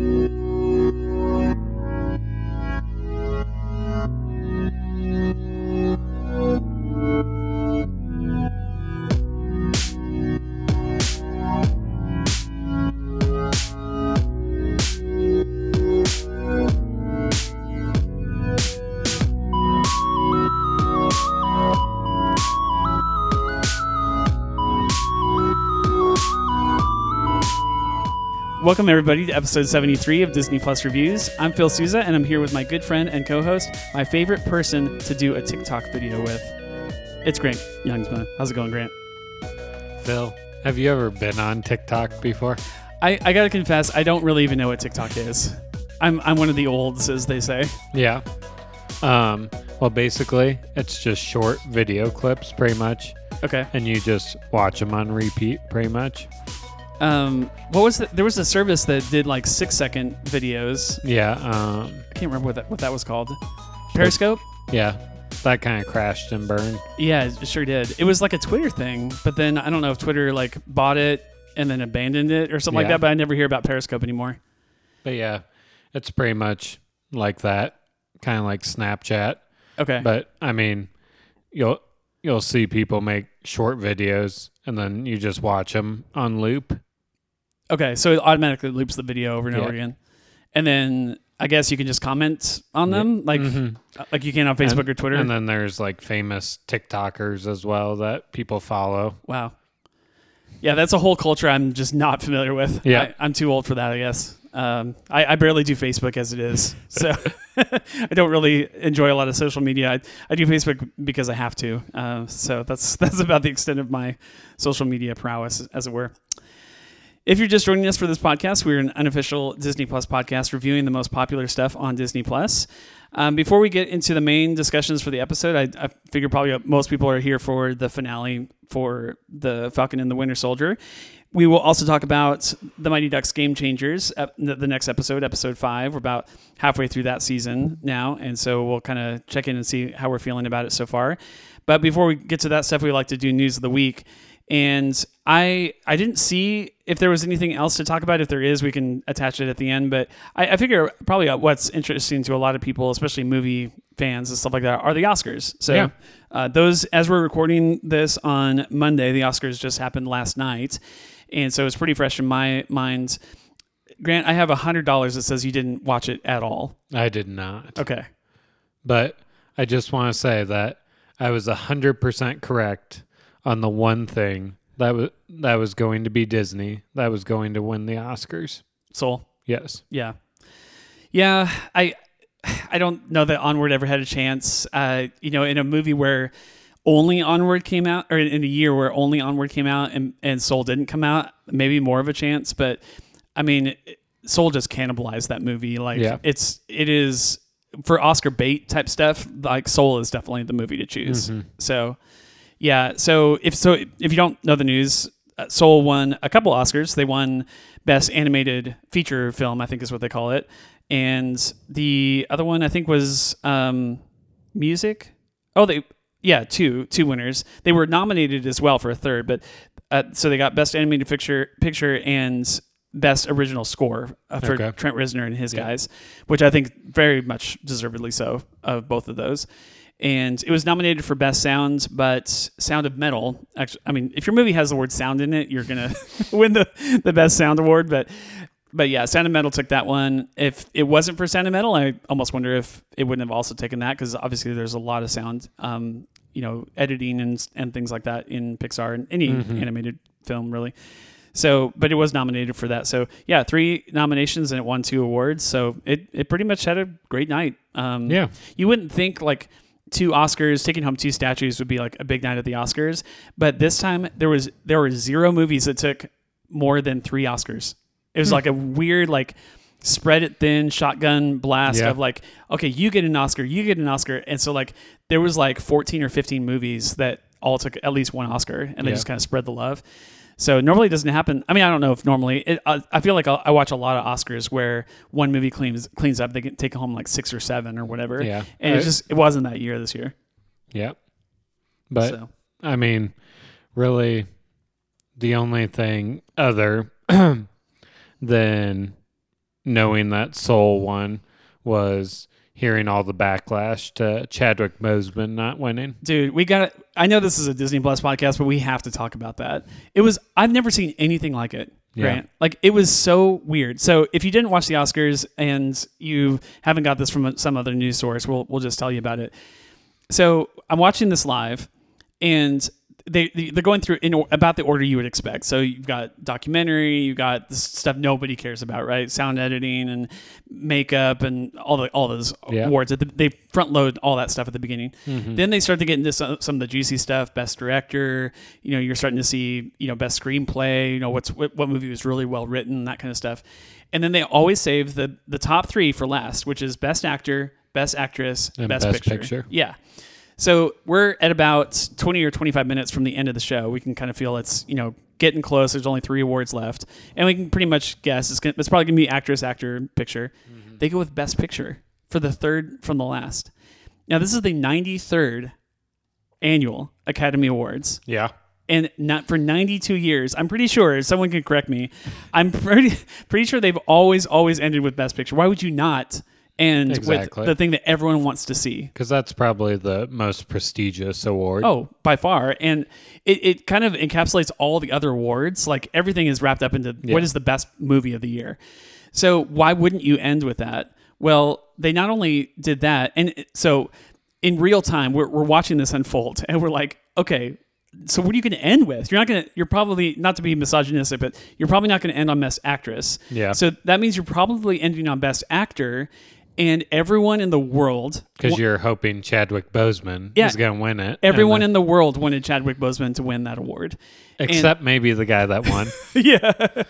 Thank you. Welcome, everybody, to episode 73 of Disney Plus Reviews. I'm Phil Souza, and I'm here with my good friend and co host, my favorite person to do a TikTok video with. It's Grant Youngsma. How's it going, Grant? Phil, have you ever been on TikTok before? I, I gotta confess, I don't really even know what TikTok is. I'm, I'm one of the olds, as they say. Yeah. Um, well, basically, it's just short video clips, pretty much, Okay. and you just watch them on repeat, pretty much. Um, what was the, there was a service that did like six second videos. Yeah. Um, I can't remember what that, what that was called. Periscope? yeah. That kind of crashed and burned. Yeah, it sure did. It was like a Twitter thing, but then I don't know if Twitter like bought it and then abandoned it or something like Yeah. that. But I never hear about Periscope anymore. But yeah, it's pretty much like that, kind of like Snapchat. Okay. But I mean, you'll you'll see people make short videos, and then you just watch them on loop. Okay. So it automatically loops the video over and Yeah. over again, and then I guess you can just comment on them, like Mhm. like you can on Facebook or Twitter. And then there's like famous TikTokers as well that people follow. wow. Yeah, that's a whole culture I'm just not familiar with. Yeah. I, I'm too old for that, I guess. Um, I, I barely do Facebook as it is, so I don't really enjoy a lot of social media. I, I do Facebook because I have to. Uh, so that's that's about the extent of my social media prowess, as it were. If you're just joining us for this podcast, we're an unofficial Disney Plus podcast reviewing the most popular stuff on Disney Plus. Um, before we get into the main discussions for the episode, I, I figure probably most people are here for the finale for the Falcon and the Winter Soldier. We will also talk about the Mighty Ducks Game Changers, the next episode, episode five. We're about halfway through that season now, and so we'll kind of check in and see how we're feeling about it so far. But before we get to that stuff, we like to do news of the week. And I I didn't see if there was anything else to talk about. If there is, we can attach it at the end. But I, I figure probably what's interesting to a lot of people, especially movie fans and stuff like that, are the Oscars. So Yeah. uh, those, as we're recording this on Monday, the Oscars just happened last night, and so it's pretty fresh in my mind. Grant, I have a hundred dollars that says you didn't watch it at all. I did not. Okay. But I just want to say that I was a 100% correct on the one thing that was that was going to be Disney, that was going to win the Oscars. Soul. Yes. Yeah. Yeah, I I don't know that Onward ever had a chance. Uh, you know, in a movie where only Onward came out, or in a year where only Onward came out and, and Soul didn't come out, maybe more of a chance. But I mean, Soul just cannibalized that movie. Like Yeah. it's it is for Oscar bait type stuff. Like Soul is definitely the movie to choose. So yeah, so if so, if you don't know the news, uh, Soul won a couple Oscars. They won Best Animated Feature Film, I think is what they call it, and the other one I think was um, Music. Oh, they yeah, two two winners. They were nominated as well for a third, but uh, so they got Best Animated Picture Picture and Best Original Score uh, for Okay. Trent Reznor and his Yeah. guys, which I think very much deservedly so of both of those. And it was nominated for Best Sound, but Sound of Metal. Actually, I mean, if your movie has the word sound in it, you're gonna win the the Best Sound award. But but yeah, Sound of Metal took that one. If it wasn't for Sound of Metal, I almost wonder if it wouldn't have also taken that because obviously there's a lot of sound, um, you know, editing and and things like that in Pixar and any animated film really. So, but it was nominated for that. So, yeah, three nominations and it won two awards. So it, it pretty much had a great night. Um, Yeah. You wouldn't think like two Oscars, taking home two statues would be like a big night at the Oscars, but this time there was there were zero movies that took more than three Oscars. It was hmm. like a weird like spread it thin shotgun blast Yeah. of like okay you get an oscar you get an oscar and so like there was like 14 or 15 movies that all took at least one oscar and they Yeah. just kind of spread the love so normally it doesn't happen. I mean i don't know if normally it, I, I feel like i I watch a lot of oscars where one movie cleans cleans up they can take home like six or seven or whatever. Yeah. and it's I- just it wasn't that year this year. Yep. But so. I mean, really, the only thing other than knowing that Soul won was hearing all the backlash to Chadwick Boseman not winning. dude we got i know this is a disney plus podcast but we have to talk about that it was i've never seen anything like it Yeah. Grant. Like it was so weird. So if you didn't watch the Oscars and you haven't got this from some other news source, we'll we'll just tell you about it. So I'm watching this live, and they they're going through in about the order you would expect. So you've got documentary, you've got this stuff nobody cares about, right? Sound editing and makeup and all the all those Yeah. awards. They front load all that stuff at the beginning. Mm-hmm. Then they start to get into some, some of the juicy stuff. Best director, you know, you're starting to see you know best screenplay. You know what's what, what movie was really well written, that kind of stuff. And then they always save the the top three for last, which is best actor, best actress, And best, Best picture. Picture. Yeah. So we're at about 20 or 25 minutes from the end of the show. We can kind of feel it's, you know, getting close. There's only three awards left. And we can pretty much guess it's, gonna, it's probably going to be actress, actor, picture. Mm-hmm. They go with best picture for the third from the last. Now, this is the 93rd annual Academy Awards Yeah. and not for 92 years i'm pretty sure someone can correct me i'm pretty pretty sure they've always always ended with best picture why would you not end Exactly. with the thing that everyone wants to see Because that's probably the most prestigious award. oh by far and it, it kind of encapsulates all the other awards like everything is wrapped up into Yeah. what is the best movie of the year so why wouldn't you end with that well they not only did that and so in real time we're, we're watching this unfold and we're like okay so what are you going to end with? You're not going to. You're probably not to be misogynistic, but you're probably not going to end on best actress. Yeah. So that means you're probably ending on best actor, and everyone in the world, Because you're hoping Chadwick Boseman Yeah. is going to win it. everyone And in the world wanted Chadwick Boseman to win that award. except maybe the guy that won. yeah.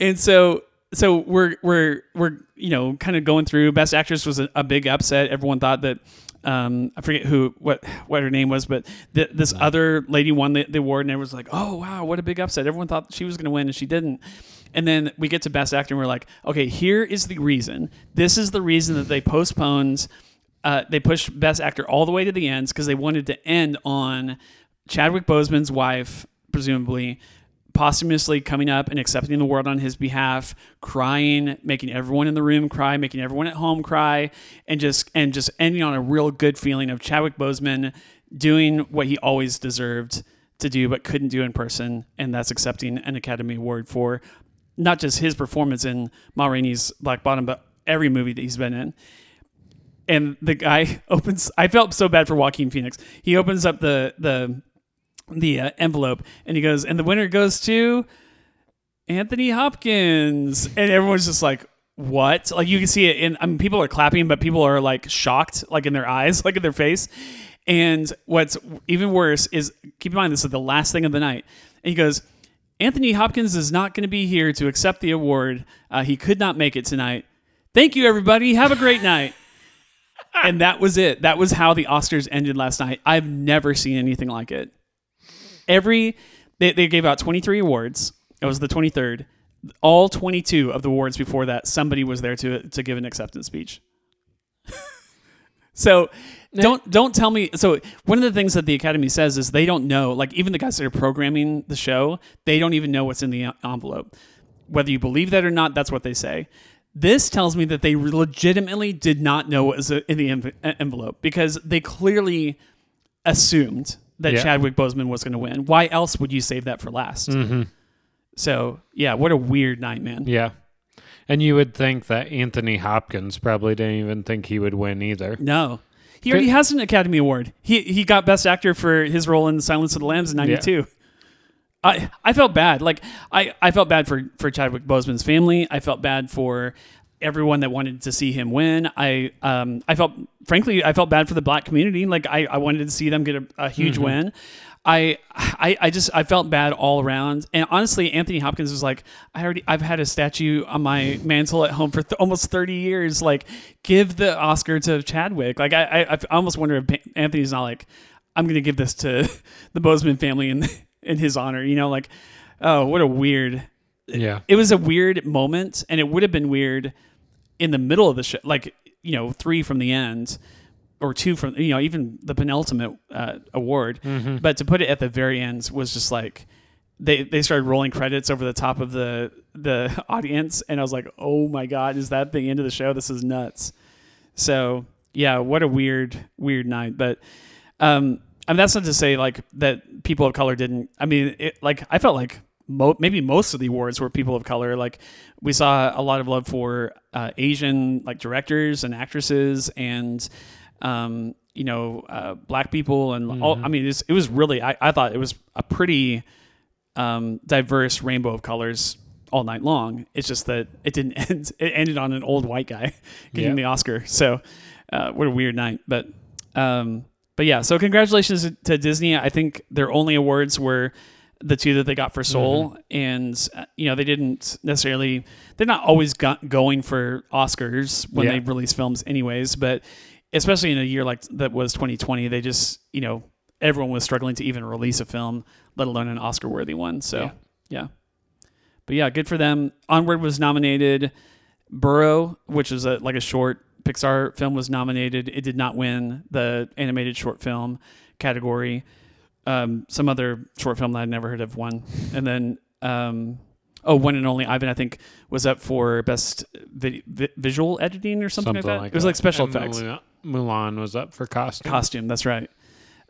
And so so we're we're we're you know kind of going through best actress was a, a big upset. Everyone thought that um, I forget who what what her name was, but th- this other lady won the, the award, and everyone's like, "Oh wow, what a big upset!" Everyone thought she was going to win, and she didn't. And then we get to best actor, and we're like, "Okay, here is the reason. This is the reason that they postponed. Uh, they pushed best actor all the way to the end because they wanted to end on Chadwick Boseman's wife, presumably." posthumously coming up and accepting the award on his behalf, crying, making everyone in the room cry, making everyone at home cry, and just and just ending on a real good feeling of Chadwick Boseman doing what he always deserved to do but couldn't do in person, and that's accepting an Academy Award for not just his performance in Ma Rainey's Black Bottom, but every movie that he's been in. And the guy opens i felt so bad for joaquin phoenix. He opens up the the the uh, envelope and he goes and the winner goes to anthony hopkins. And everyone's just like what? Like you can see it and I mean, people are clapping but people are like shocked like in their eyes like in their face. And what's even worse is keep in mind this is the last thing of the night. And he goes anthony hopkins is not going to be here to accept the award uh, he could not make it tonight thank you everybody have a great night and that was it. That was how the Oscars ended last night. I've never seen anything like it. Every they, they gave out 23 awards. It was the 23rd. All 22 of the awards before that, somebody was there to to give an acceptance speech. so don't don't tell me. So one of the things that the Academy says is they don't know. Like even the guys that are programming the show, they don't even know what's in the envelope. Whether you believe that or not, that's what they say. This tells me that they legitimately did not know what was uh, in the uh, envelope because they clearly assumed that Yeah. Chadwick Boseman was going to win. Why else would you save that for last? Mm-hmm. So yeah, what a weird night, man. yeah. And you would think that Anthony Hopkins probably didn't even think he would win either. No, he already has an Academy Award. He he got Best Actor for his role in Silence of the Lambs in '92. I I felt bad. Like I I felt bad for for Chadwick Boseman's family. I felt bad for everyone that wanted to see him win. I um I felt frankly I felt bad for the black community. Like I I wanted to see them get a, a huge win. I, I I just I felt bad all around, and honestly, Anthony Hopkins was like, I already I've had a statue on my mantle at home for th- almost thirty years. Like, give the Oscar to Chadwick. Like, I I, I almost wonder if Anthony's not like, I'm gonna give this to the Boseman family in in his honor. You know, like, oh, what a weird. Yeah. It was a weird moment, and it would have been weird in the middle of the show, like you know, three from the end or two from you know even the penultimate uh, award. But to put it at the very end was just like they they started rolling credits over the top of the the audience. And i was like oh my god is that the end of the show? This is nuts. So yeah what a weird weird night. But um I mean, that's not to say like that people of color didn't i mean it, like i felt like mo- maybe most of the awards were people of color. Like we saw a lot of love for uh, asian like directors and actresses and um, you know, uh, black people and all. I mean, it was really. I, I thought it was a pretty um, diverse rainbow of colors all night long. It's just that it didn't end. It ended on an old white guy getting the Oscar. So, uh, what a weird night. But, um, but yeah. So congratulations to Disney. I think their only awards were the two that they got for Soul, and uh, you know they didn't necessarily. They're not always go- going for Oscars when Yeah. they release films, anyways. But especially in a year like that was 2020, they just you know everyone was struggling to even release a film, let alone an Oscar-worthy one. So Yeah. yeah. But yeah, good for them. Onward was nominated. Burrow, which is a like a short Pixar film, was nominated. It did not win the animated short film category. Um, some other short film that I'd never heard of won, and then um, oh, one and only Ivan, I think, was up for best vi- vi- visual editing or something, like that. it was like special And effects Mulan was up for costume. costume. That's right.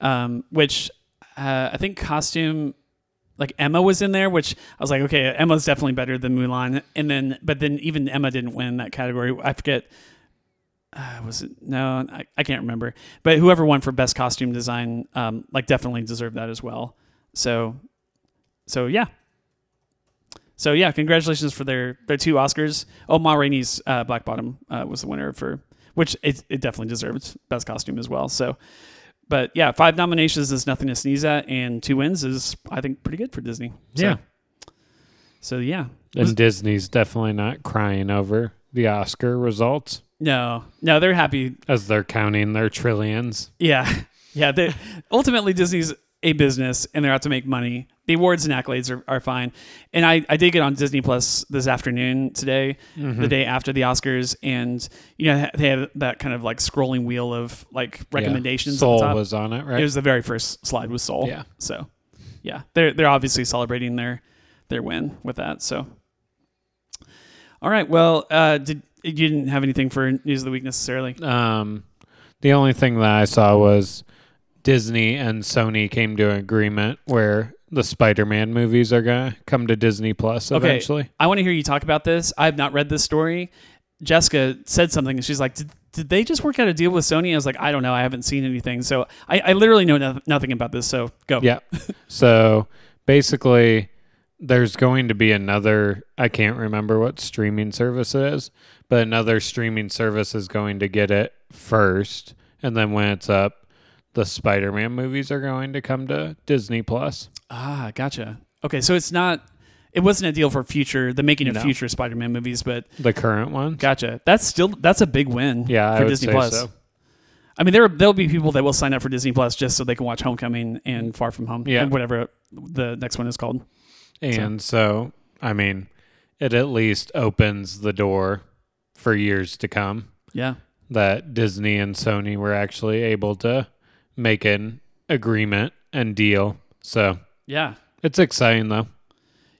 Um, which uh, I think costume, like Emma was in there, which I was like, okay, Emma's definitely better than Mulan. And then, but then even Emma didn't win that category. I forget. Uh, was it no? I, I can't remember. But whoever won for best costume design, um, like definitely deserved that as well. So, so yeah. So yeah, congratulations for their their two Oscars. Oh, Ma Rainey's uh, Black Bottom uh, was the winner for which it, it definitely deserved best costume as well. So, but yeah, five nominations is nothing to sneeze at, and two wins is I think pretty good for Disney. So, Yeah. So yeah, And Disney's definitely not crying over the Oscar results no, no, they're happy. as they're counting their trillions. Yeah, yeah. They, ultimately, Disney's a business, and they're out to make money. The awards and accolades are, are fine. And I, I did get on Disney Plus this afternoon today, the day after the Oscars, and you know they had that kind of like scrolling wheel of like recommendations. Yeah. Soul top. was on it, right? It was the very first slide with Soul. Yeah. So, yeah, they're they're obviously celebrating their their win with that. So, all right. Well, uh, did you didn't have anything for news of the week necessarily? Um, the only thing that I saw was Disney and Sony came to an agreement where the Spider-Man movies are gonna come to Disney Plus Okay. eventually. I want to hear you talk about this. I have not read this story. Jessica said something, and she's like, "Did, did they just work out a deal with Sony?" I was like, "I don't know. I haven't seen anything." So I, I literally know no, nothing about this. So go. Yeah. so basically, there's going to be another. I can't remember what streaming service it is, but another streaming service is going to get it first, and then when it's up, the Spider-Man movies are going to come to Disney Plus. Ah, gotcha. Okay, so it's not. It wasn't a deal for future the making of No. future Spider-Man movies, but The current one. gotcha. That's still that's a big win. Yeah, for I would Disney say Plus. so. I mean, there there'll be people that will sign up for Disney Plus just so they can watch Homecoming and Far From Home, Yeah. and whatever the next one is called. And so, I mean, it at least opens the door for years to come Yeah, that Disney and Sony were actually able to make an agreement and deal. So yeah, it's exciting though.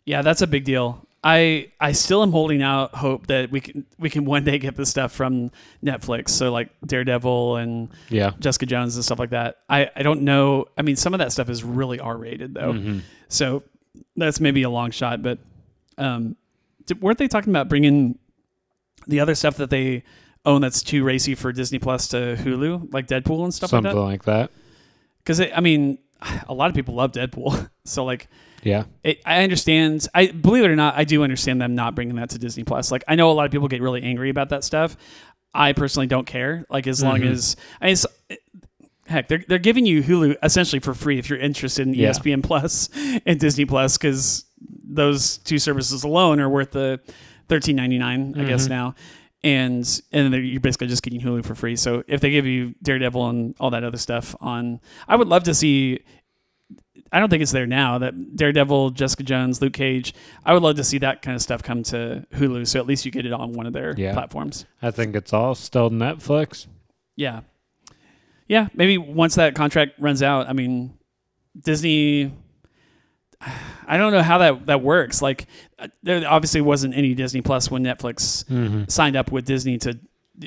yeah. That's a big deal. I I still am holding out hope that we can we can one day get this stuff from Netflix. So like Daredevil and Yeah. Jessica Jones and stuff like that. I I don't know. I mean, some of that stuff is really R rated though. Mhm. So that's maybe a long shot, but um, did, weren't they talking about bringing the other stuff that they own that's too racy for Disney Plus to Hulu, like Deadpool and stuff Something like that? Something like that. Because I mean, a lot of people love Deadpool, so like. Yeah. It, I understand. I believe it or not, I do understand them not bringing that to Disney Plus. Like, I know a lot of people get really angry about that stuff. I personally don't care. Like, as long Mhm. as I mean, it's, heck, they're they're giving you Hulu essentially for free if you're interested in Yeah. ESPN Plus and Disney Plus because those two services alone are worth the thirteen ninety nine, I guess Mhm. now. And and then you're basically just getting Hulu for free. So if they give you Daredevil and all that other stuff on, I would love to see. I don't think it's there now. That Daredevil, Jessica Jones, Luke Cage. I would love to see that kind of stuff come to Hulu. So at least you get it on one of their Yeah. platforms. I think it's all still Netflix. Yeah. Yeah, maybe once that contract runs out, I mean, Disney I don't know how that that works. Like uh, there obviously wasn't any Disney Plus when Netflix Mm-hmm. signed up with Disney to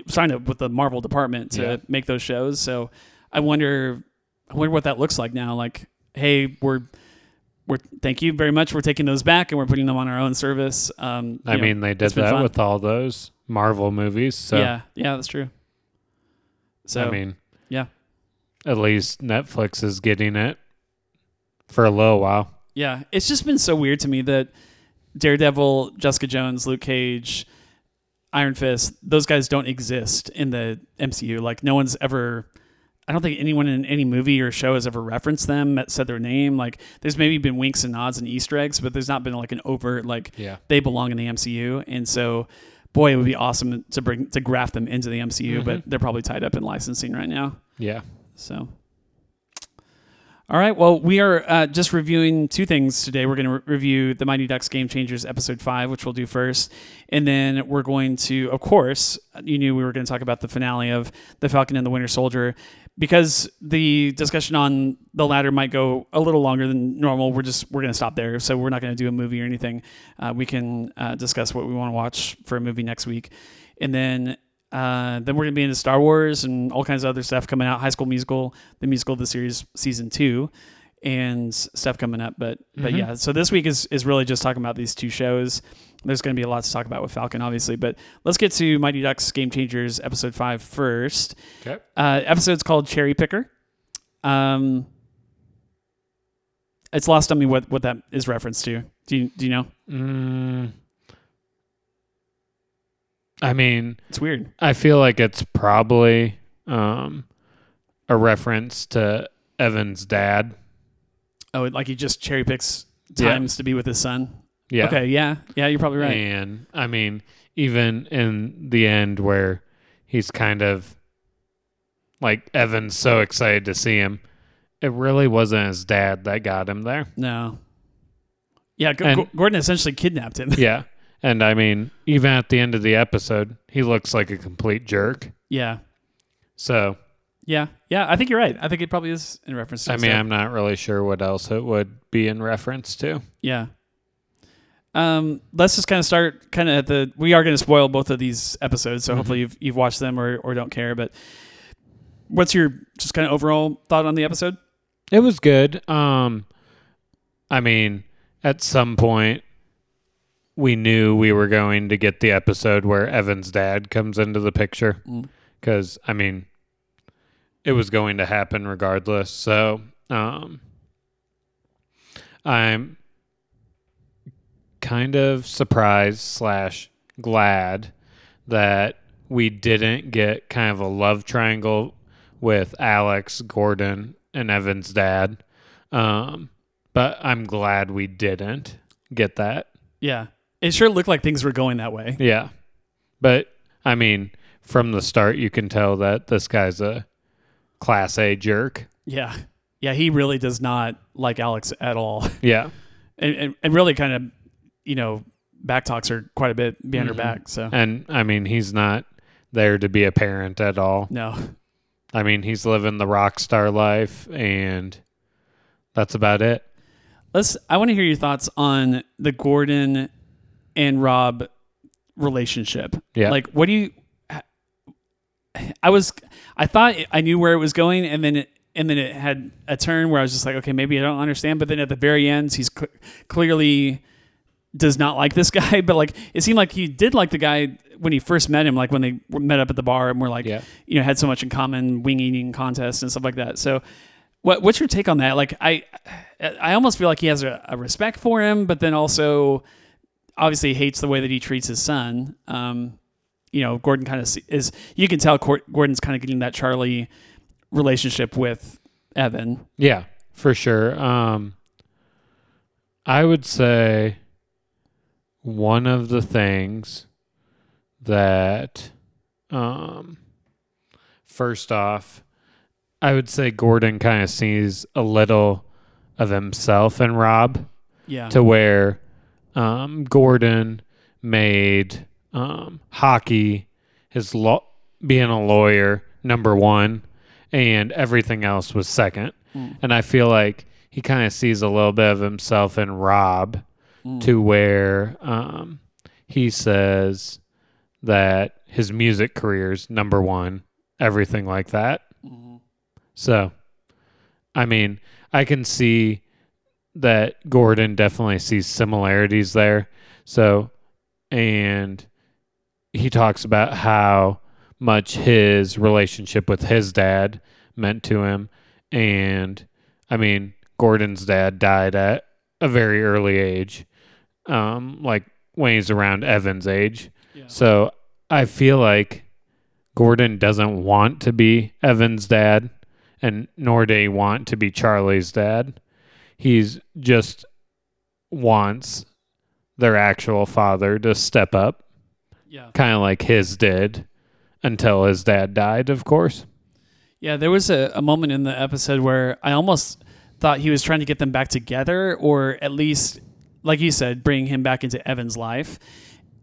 sign up with the Marvel department to Yeah. make those shows. So I wonder I wonder what that looks like now. Like, hey, we're we're thank you very much. We're taking those back and we're putting them on our own service. Um, I know, mean, they did that fun. with all those Marvel movies. So yeah, yeah, that's true. So I mean, yeah. At least Netflix is getting it for a little while. Yeah, it's just been so weird to me that Daredevil, Jessica Jones, Luke Cage, Iron Fist, those guys don't exist in the MCU. Like no one's ever I don't think anyone in any movie or show has ever referenced them, said their name. Like there's maybe been winks and nods and Easter eggs, but there's not been like an overt like Yeah. they belong in the MCU. And so boy, it would be awesome to bring to graft them into the MCU, but mm-hmm. they're probably tied up in licensing right now. Yeah. So, all right. Well, we are uh, just reviewing two things today. We're going to re- review the Mighty Ducks Game Changers episode five, which we'll do first, and then we're going to, of course, you knew we were going to talk about the finale of the Falcon and the Winter Soldier. Because the discussion on the latter might go a little longer than normal, we're just we're going to stop there. So we're not going to do a movie or anything. Uh, we can uh, discuss what we want to watch for a movie next week, and then uh, then we're gonna be into Star Wars and all kinds of other stuff coming out. High School Musical, the musical of the series, season two, and stuff coming up. But but Mhm. yeah, so this week is is really just talking about these two shows. There's going to be a lot to talk about with Falcon, obviously, but let's get to Mighty Ducks Game Changers episode five first. Okay. Uh, episode's called Cherry Picker. Um, it's lost on me what what that is referenced to. Do you do you know? Mm, I mean, It's weird. I feel like it's probably um, a reference to Evan's dad. Oh, like he just cherry picks Yeah. times to be with his son. Yeah. Okay. Yeah. Yeah. You're probably right. And I mean, even in the end where he's kind of like Evan's so excited to see him, it really wasn't his dad that got him there. No. Yeah, G- And- G- Gordon essentially kidnapped him. yeah. And I mean, even at the end of the episode, he looks like a complete jerk. yeah. So, Yeah. Yeah. I think you're right. I think it probably is in reference to I mean. I'm not really sure what else it would be in reference to. Yeah. Um, let's just kind of start kind of at the. We are going to spoil both of these episodes, so Mhm. hopefully you've you've watched them or or don't care. But what's your just kind of overall thought on the episode? It was good. Um, I mean, at some point, we knew we were going to get the episode where Evan's dad comes into the picture Mm. because, I mean, it was going to happen regardless. So, um, I'm kind of surprised slash glad that we didn't get kind of a love triangle with Alex, Gordon, and Evan's dad. Um, but I'm glad we didn't get that. Yeah, it sure looked like things were going that way. Yeah. But I mean, from the start, you can tell that this guy's a class A jerk. Yeah, yeah, he really does not like Alex at all, Yeah. and and, and really kind of, you know, back talks her quite a bit behind Mhm. her back. So And I mean, he's not there to be a parent at all. no, I mean, he's living the rock star life, and that's about it. let's. I want to hear your thoughts on the Gordon and Rob relationship. Yeah. Like, what do you? I was, I thought I knew where it was going, and then it, and then it had a turn where I was just like, okay, maybe I don't understand. But then at the very end, he's cl- clearly does not like this guy. But like, it seemed like he did like the guy when he first met him, like when they met up at the bar and were like, Yeah. you know, had so much in common, wing eating contests and stuff like that. So, what what's your take on that? Like, I I almost feel like he has a, a respect for him, but then also obviously hates the way that he treats his son. Um, you know, Gordon kind of is you can tell Gordon's kind of getting that Charlie relationship with Evan. Yeah, for sure. Um, I would say one of the things that, um, first off, I would say Gordon kind of sees a little of himself in Rob Yeah. to where um, Gordon made um, hockey his law being a lawyer number one, and everything else was second. Mm. And I feel like he kind of sees a little bit of himself in Rob Mm. to where um, he says that his music career's number one, everything like that. Mhm. So, I mean, I can see that Gordon definitely sees similarities there. So, and he talks about how much his relationship with his dad meant to him. And I mean, Gordon's dad died at a very early age, um, like when he's around Evan's age. Yeah. So I feel like Gordon doesn't want to be Evan's dad, and nor do he want to be Charlie's dad. He's just wants their actual father to step up, yeah. kind of like his did until his dad died, of course. Yeah, there was a, a moment in the episode where I almost thought he was trying to get them back together, or at least, like you said, bring him back into Evan's life.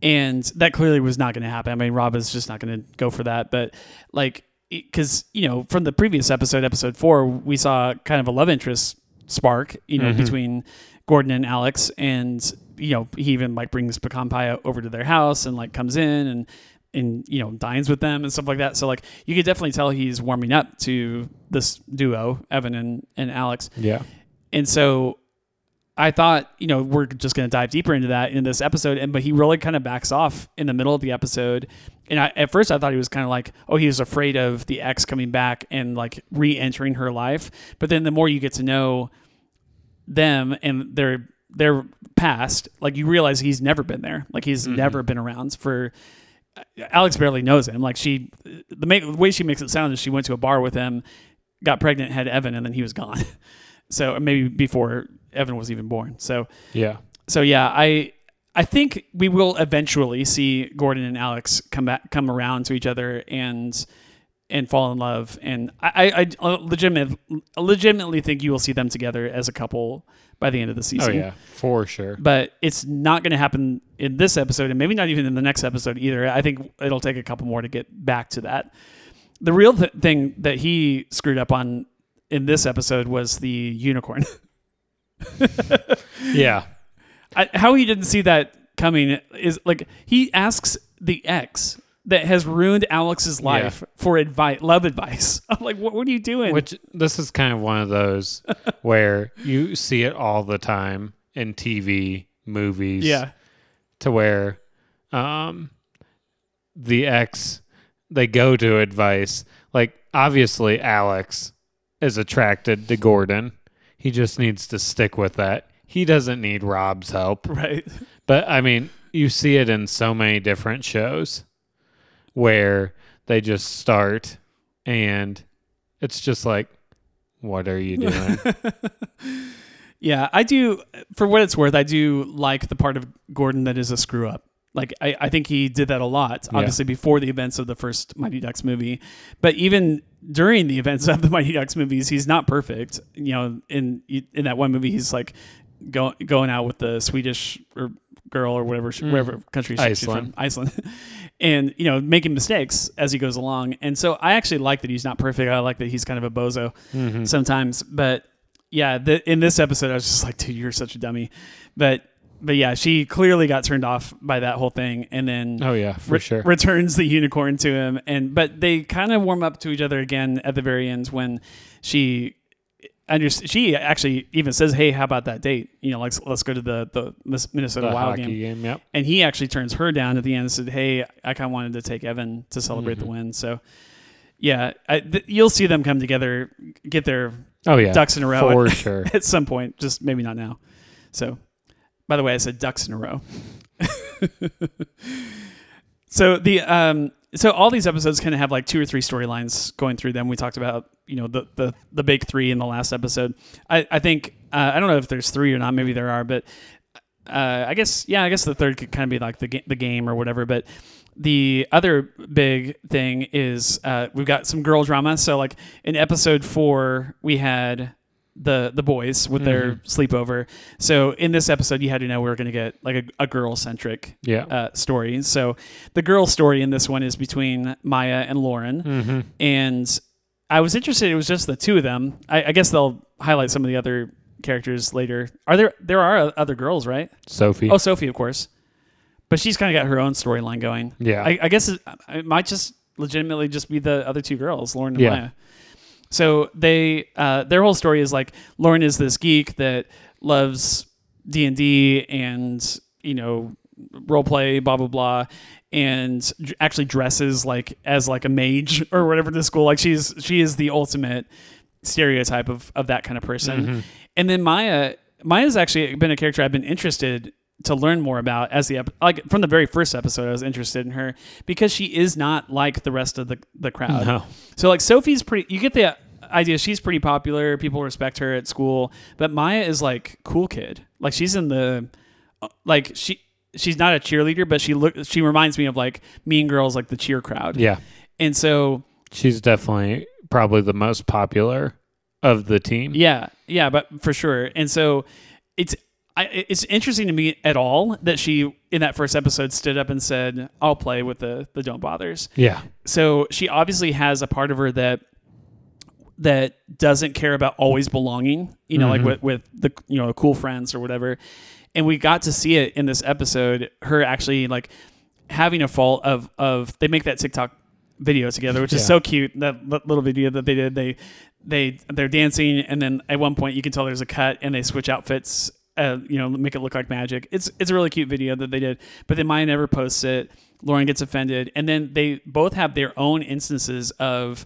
And that clearly was not going to happen. I mean, Rob is just not going to go for that. But, like, because, you know, from the previous episode, episode four, we saw kind of a love interest spark, you know, Mhm. between Gordon and Alex. And, you know, he even, like, brings pecan pie over to their house and, like, comes in and, and you know dines with them and stuff like that so like you could definitely tell he's warming up to this duo evan and, and alex Yeah. and so i thought you know we're just going to dive deeper into that in this episode and but he really kind of backs off in the middle of the episode and I, at first i thought he was kind of like oh he was afraid of the ex coming back and like re-entering her life but then the more you get to know them and their their past like you realize he's never been there like he's mm-hmm. never been around for uh, Alex barely knows him. Like she, the, make, the way she makes it sound is she went to a bar with him, got pregnant, had Evan, and then he was gone. so uh, maybe before Evan was even born. So Yeah. so yeah, I I think we will eventually see Gordon and Alex come back, come around to each other and and fall in love. And I I, I uh, legitimate, legitimately think you will see them together as a couple by the end of the oh, season. Oh, yeah. For sure. but it's not going to happen in this episode and maybe not even in the next episode either. I think it'll take a couple more to get back to that. The real th- thing that he screwed up on in this episode was the unicorn. Yeah. I, how he didn't see that coming is like he asks the ex that has ruined Alex's life for advice, love advice. I'm like, what, what are you doing? Which this is kind of one of those where you see it all the time in TV, movies. yeah, To where um the ex they go to advice. Like obviously Alex is attracted to Gordon. He just needs to stick with that. He doesn't need Rob's help. right. But I mean, you see it in so many different shows where they just start and it's just like, what are you doing? Yeah, I do. For what it's worth, I do like the part of Gordon that is a screw up. Like I, I think he did that a lot. Yeah. Obviously, before the events of the first Mighty Ducks movie, but even during the events of the Mighty Ducks movies, he's not perfect. You know, in in that one movie, he's like go, going out with the Swedish or girl or whatever, Mm. wherever country she- she's Iceland. from, Iceland, and you know, making mistakes as he goes along. And so I actually like that he's not perfect. I like that he's kind of a bozo Mhm. sometimes. But yeah, the, in this episode, I was just like, dude, you're such a dummy. But but yeah, she clearly got turned off by that whole thing, and then Oh yeah, for re- sure. returns the unicorn to him. And but they kind of warm up to each other again at the very end when she. Under, she actually even says, "Hey, how about that date? You know, let's let's go to the the Minnesota the Wild game." game. Yep. And he actually turns her down at the end and said, "Hey, I kind of wanted to take Evan to celebrate the Mhm. win." So, yeah, I, th- you'll see them come together, get their Oh yeah, ducks in a row for at, sure. at some point, just maybe not now. So, by the way, I said ducks in a row. so the um, so all these episodes kind of have like two or three storylines going through them. We talked about you know the the the big three in the last episode. I I think uh, I don't know if there's three or not. Maybe there are, but uh, I guess yeah. I guess the third could kind of be like the ga- the game or whatever. But the other big thing is uh, we've got some girl drama. So like in episode four, we had the the boys with their sleepover. So in this episode, you had to know we were going to get like a, a girl centric Yeah. uh, story. So the girl story in this one is between Maya and Lauren, Mm-hmm. and I was interested. It was just the two of them. I, I guess they'll highlight some of the other characters later. Are there? There are other girls, right? Sophie. Oh, Sophie, of course, but she's kind of got her own storyline going. Yeah. I, I guess it, it might just legitimately just be the other two girls, Lauren and Yeah. Maya. So they, uh, their whole story is like Lauren is this geek that loves D and D and you know role play, blah blah blah, and d- actually dresses like as like a mage or whatever to school. Like she's she is the ultimate stereotype of of that kind of person. And then Maya, Maya's actually been a character I've been interested to learn more about as the ep- like from the very first episode. I was interested in her because she is not like the rest of the the crowd. No. So like Sophie's pretty. You get the idea. She's pretty popular. People respect her at school. But Maya is like cool kid. Like she's in the uh, like she. She's not a cheerleader, but she look. She reminds me of like Mean Girls, like the cheer crowd. Yeah. And so She's definitely probably the most popular of the team. Yeah, yeah, but for sure. And so it's I, it's interesting to me at all that she in that first episode stood up and said, "I'll play with the the don't bothers." Yeah. So she obviously has a part of her that that doesn't care about always belonging. You know, like mm-hmm. with with the you know cool friends or whatever. And we got to see it in this episode. Her actually like having a fault of of they make that TikTok video together, which is so cute. That, that little video that they did, they they they're dancing, and then at one point you can tell there's a cut, and they switch outfits. Uh, you know, make it look like magic. It's it's a really cute video that they did. But then Maya never posts it. Lauren gets offended, and then they both have their own instances of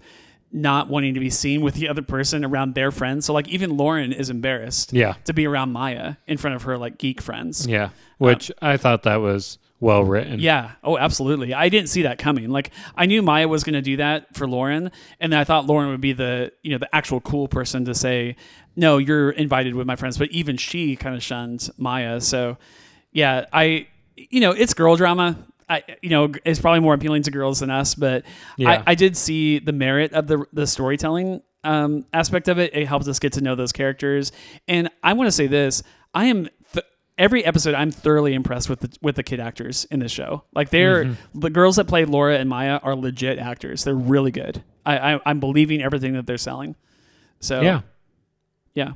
not wanting to be seen with the other person around their friends. So like even Lauren is embarrassed Yeah. to be around Maya in front of her like geek friends. Yeah. Which I thought that was well written. Yeah. Oh, absolutely. I didn't see that coming. Like I knew Maya was going to do that for Lauren, and I thought Lauren would be the you know the actual cool person to say, "No, you're invited with my friends." But even she kind of shunned Maya. So, yeah, I you know it's girl drama. I you know it's probably more appealing to girls than us, but Yeah. I, I did see the merit of the the storytelling um, aspect of it. It helps us get to know those characters, and I want to say this: I am. Th- Every episode, I'm thoroughly impressed with the with the kid actors in this show. Like they're Mm-hmm. the girls that play Laura and Maya are legit actors. They're really good. I, I I'm believing everything that they're selling. So Yeah. Yeah.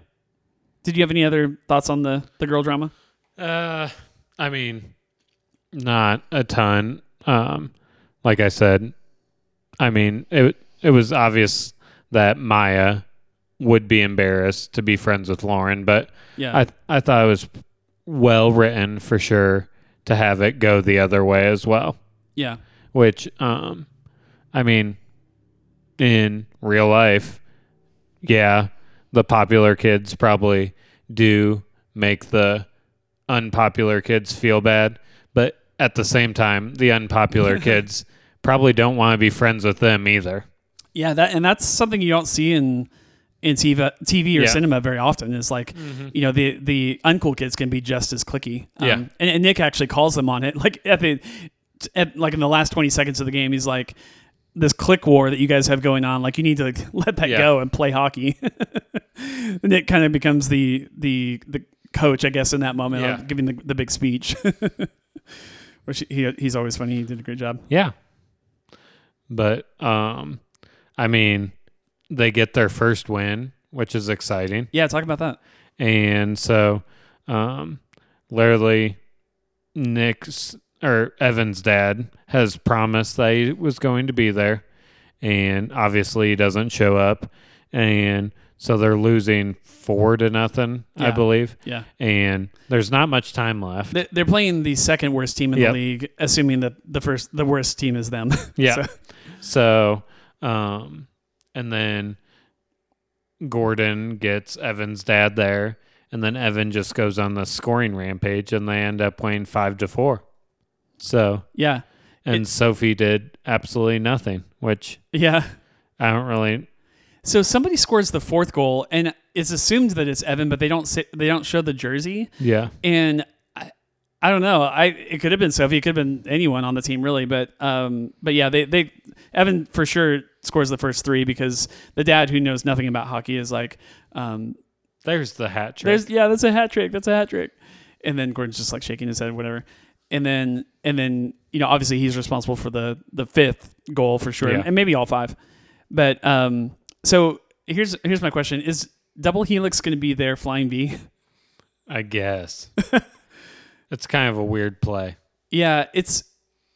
Did you have any other thoughts on the the girl drama? Uh, I mean, not a ton. Um, like I said, I mean, it it was obvious that Maya would be embarrassed to be friends with Lauren, but Yeah, I I thought it was well written for sure to have it go the other way as well. yeah, Which, um, I mean, in real life, yeah, the popular kids probably do make the unpopular kids feel bad, but at the same time, the unpopular kids probably don't want to be friends with them either. yeah. That and that's something you don't see in in TV, TV or Yeah. cinema very often. Is like you know the the uncool kids can be just as cliquey. Um, Yeah. and, and Nick actually calls them on it. Like at the at, like in the last twenty seconds of the game, he's like. This click war that you guys have going on, like you need to like, let that Yeah. go and play hockey. Nick kind of becomes the the the coach, I guess, in that moment, Yeah. of giving the, the big speech. Which he he's always funny. He did a great job. Yeah. But um I mean, they get their first win, which is exciting. Yeah, talk about that. And so um literally Nick's or Evan's dad has promised that he was going to be there and obviously he doesn't show up and so they're losing 4 to nothing, I believe. Yeah. And there's not much time left. They- They're playing the second worst team in Yep. the league, assuming that the first, the worst team is them. Yeah. So- So, um, and then Gordon gets Evan's dad there, and then Evan just goes on the scoring rampage, and they end up playing five to four. So, yeah, and It- Sophie did absolutely nothing, which yeah. I don't really. So somebody scores the fourth goal, and it's assumed that it's Evan, but they don't say, they don't show the jersey, Yeah. and I, I don't know. I it could have been Sophie, it could have been anyone on the team really, but um, but yeah, they they Evan for sure scores the first three because the dad who knows nothing about hockey is like, um, There's the hat trick. there's yeah, that's a hat trick, that's a hat trick, and then Gordon's just like shaking his head, whatever, and then and then you know obviously he's responsible for the the fifth goal for sure, Yeah. and maybe all five, but um, so here's here's my question: Is double helix going to be their flying V? I guess. it's kind of a weird play. Yeah, it's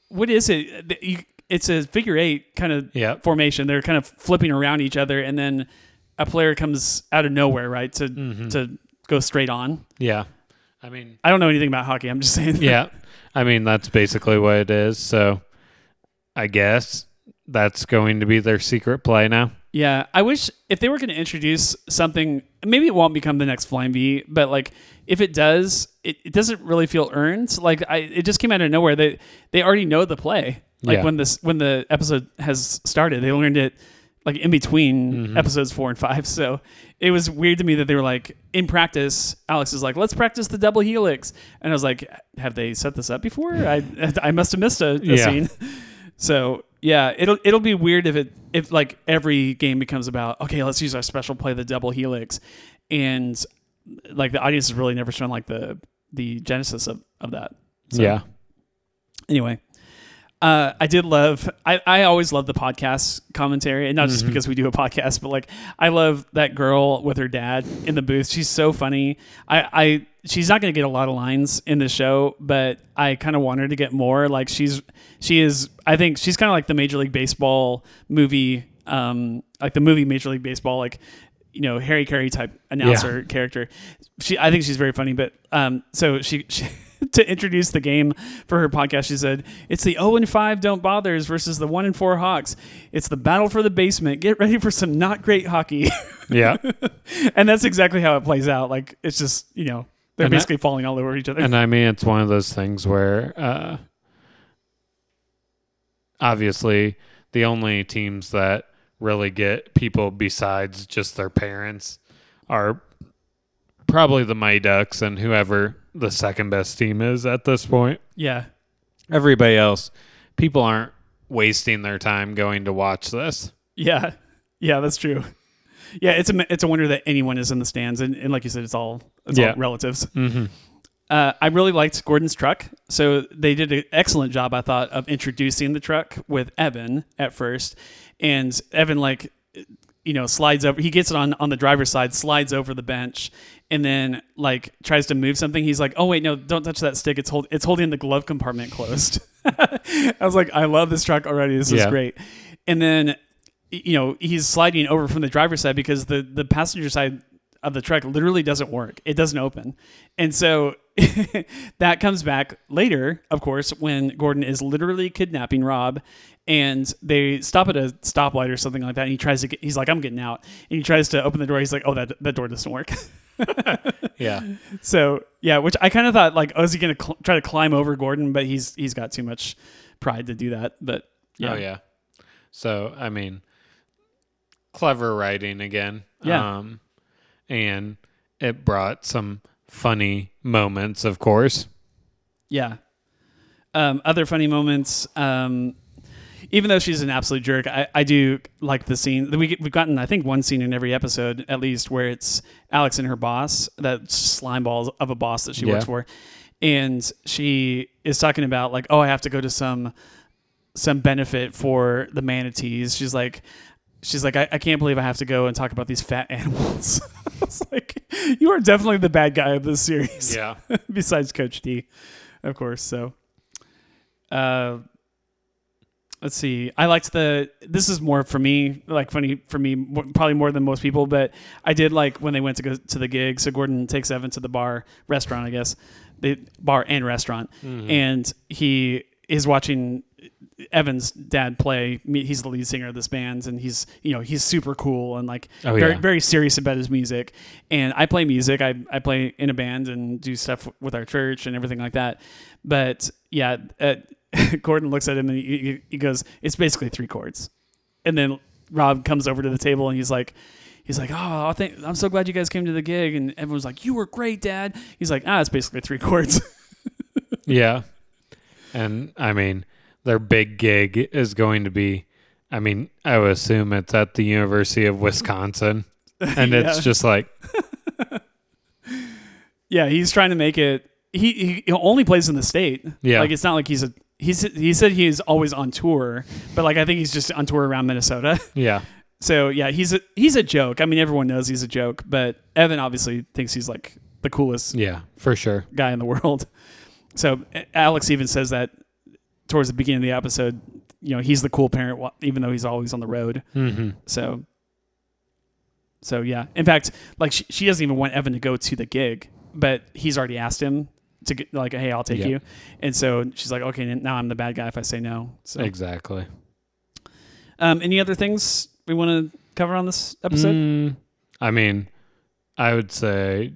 what is it? You- It's a figure eight kind of Yep. formation. They're kind of flipping around each other, and then a player comes out of nowhere, right, to to go straight on. Yeah. I mean, I don't know anything about hockey. I'm just saying. yeah. I mean, that's basically what it is. So I guess that's going to be their secret play now. Yeah, I wish if they were going to introduce something, maybe it won't become the next Flying V, but like if it does, it, it doesn't really feel earned. Like I, it just came out of nowhere. They they already know the play. Like Yeah. when this when the episode has started, they learned it like in between mm-hmm. episodes four and five. So it was weird to me that they were like in practice. Alex is like, let's practice the double helix, and I was like, have they set this up before? I I must have missed a, a Yeah. scene. So yeah, it'll it'll be weird if it if like every game becomes about okay, let's use our special play, the double helix, and like the audience has really never shown like the the genesis of of that. So, yeah. Anyway, uh, I did love. I I always love the podcast commentary, and not just because we do a podcast, but like I love that girl with her dad in the booth. She's so funny. I I she's not going to get a lot of lines in the show, but I kind of want her to get more. Like she's she is. I think she's kind of like the Major League Baseball movie, um, like the movie Major League Baseball, like you know Harry Caray type announcer character. She, I think she's very funny. But um, so she, she to introduce the game for her podcast, she said it's the zero and five don't bothers versus the one and four Hawks. It's the battle for the basement. Get ready for some not great hockey. Yeah. and that's exactly how it plays out. Like it's just you know they're And basically falling all over each other. and I mean, it's one of those things where, uh, obviously, the only teams that really get people besides just their parents are probably the Mighty Ducks and whoever the second best team is at this point. yeah, Everybody else, people aren't wasting their time going to watch this. yeah, yeah. That's true. Yeah, it's a it's a wonder that anyone is in the stands, and, and like you said, it's all it's Yeah. all relatives. Mm-hmm. Uh, I really liked Gordon's truck. So they did an excellent job, I thought, of introducing the truck with Evan at first. And Evan, like, you know, slides over, he gets it on, on the driver's side, slides over the bench, and then, like, tries to move something. He's like, oh, wait, no, don't touch that stick. It's, hold, it's holding the glove compartment closed. I was like, I love this truck already. This is great. And then, you know, he's sliding over from the driver's side because the, the passenger side of the truck literally doesn't work. It doesn't open. And so that comes back later, of course, when Gordon is literally kidnapping Rob and they stop at a stoplight or something like that. And he tries to get, he's like, I'm getting out. And he tries to open the door. He's like, oh, that, that door doesn't work. Yeah. so yeah, which I kind of thought like, oh, is he going to cl- try to climb over Gordon? But he's, he's got too much pride to do that. But yeah. Oh yeah. So I mean, clever writing again. Yeah. Um, and it brought some funny moments, of course. Yeah. Um, other funny moments. Um, even though she's an absolute jerk, I, I do like the scene. We, we've gotten, I think, one scene in every episode at least where it's Alex and her boss, that slime balls of a boss that she works for, and she is talking about like, oh, I have to go to some some benefit for the manatees. She's like, she's like, I, I can't believe I have to go and talk about these fat animals. I was like, you are definitely the bad guy of this series Yeah. besides Coach D, of course. So, uh, let's see. I liked the. This is more for me, like funny for me, probably more than most people. But I did like when they went to go to the gig. So Gordon takes Evan to the bar, restaurant, I guess, the bar and restaurant, and he is watching Evan's dad play. Me- He's the lead singer of this band, and he's you know he's super cool and like Oh, very yeah. very serious about his music. And I play music. I I play in a band and do stuff with our church and everything like that. But yeah, uh, Gordon looks at him and he, he goes, "It's basically three chords," and then Rob comes over to the table and he's like, he's like, oh, I think I'm so glad you guys came to the gig, and everyone's like, you were great, Dad. He's like, ah, it's basically three chords. Yeah. And I mean, their big gig is going to be, I mean, I would assume it's at the University of Wisconsin. And it's just like, yeah, he's trying to make it. He, he only plays in the state. Yeah. like it's not like he's a. He's, he said he's always on tour, but like I think he's just on tour around Minnesota. yeah. So yeah, he's a he's a joke. I mean, everyone knows he's a joke, but Evan obviously thinks he's like the coolest Yeah, for sure. guy in the world. So Alex even says that towards the beginning of the episode. You know, he's the cool parent, even though he's always on the road. hmm So, so yeah. In fact, like she, she doesn't even want Evan to go to the gig, but he's already asked him to get like, hey, I'll take Yeah. you. And so she's like, okay, now I'm the bad guy if I say no. So, Exactly. um, any other things we want to cover on this episode? Mm, I mean, I would say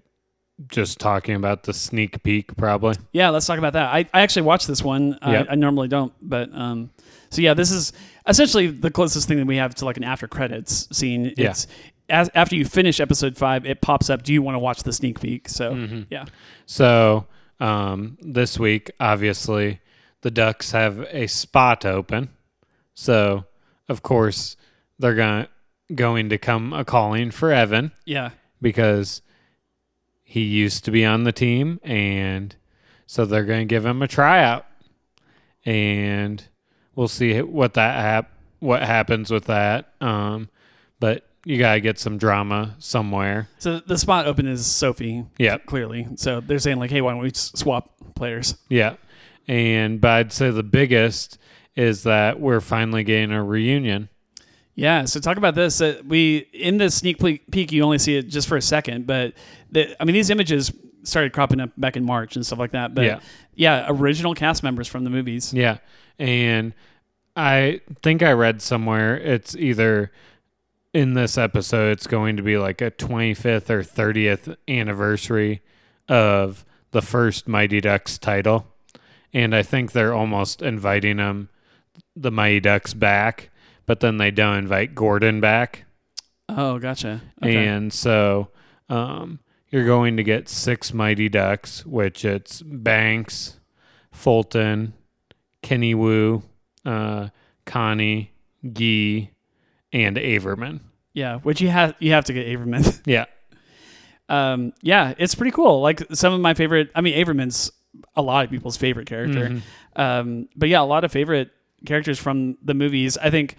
just talking about the sneak peek, probably. Yeah, let's talk about that. I, I actually watched this one. I, Yep. I normally don't, but um, so yeah, this is essentially the closest thing that we have to like an after credits scene. Yeah. It's as, after you finish episode five, it pops up. Do you want to watch the sneak peek? So Mhm. yeah, So um, this week, obviously, the Ducks have a spot open. So of course, they're gonna going to come a calling for Evan yeah, because he used to be on the team, and so they're going to give him a tryout, and we'll see what that hap- what happens with that. Um, but you gotta get some drama somewhere. So the spot open is Sophie. Yeah. clearly. So they're saying like, hey, why don't we swap players? Yeah. And but I'd say the biggest is that we're finally getting a reunion. Yeah. So talk about this. Uh, we in the sneak peek, you only see it just for a second, but the, I mean, these images started cropping up back in March and stuff like that. But Yeah. yeah, original cast members from the movies. Yeah. And I think I read somewhere it's either in this episode it's going to be like a 25th or 30th anniversary of the first Mighty Ducks title. And I think they're almost inviting them the Mighty Ducks back, but then they don't invite Gordon back. Oh, gotcha. Okay. And so um, you're going to get six Mighty Ducks, which it's Banks, Fulton, Kenny Wu, uh, Connie, Gee, and Averman. yeah, which you have you have to get Averman. Yeah. um, yeah, it's pretty cool. Like some of my favorite. I mean, Averman's a lot of people's favorite character. Mhm. Um, but yeah, a lot of favorite characters from the movies. I think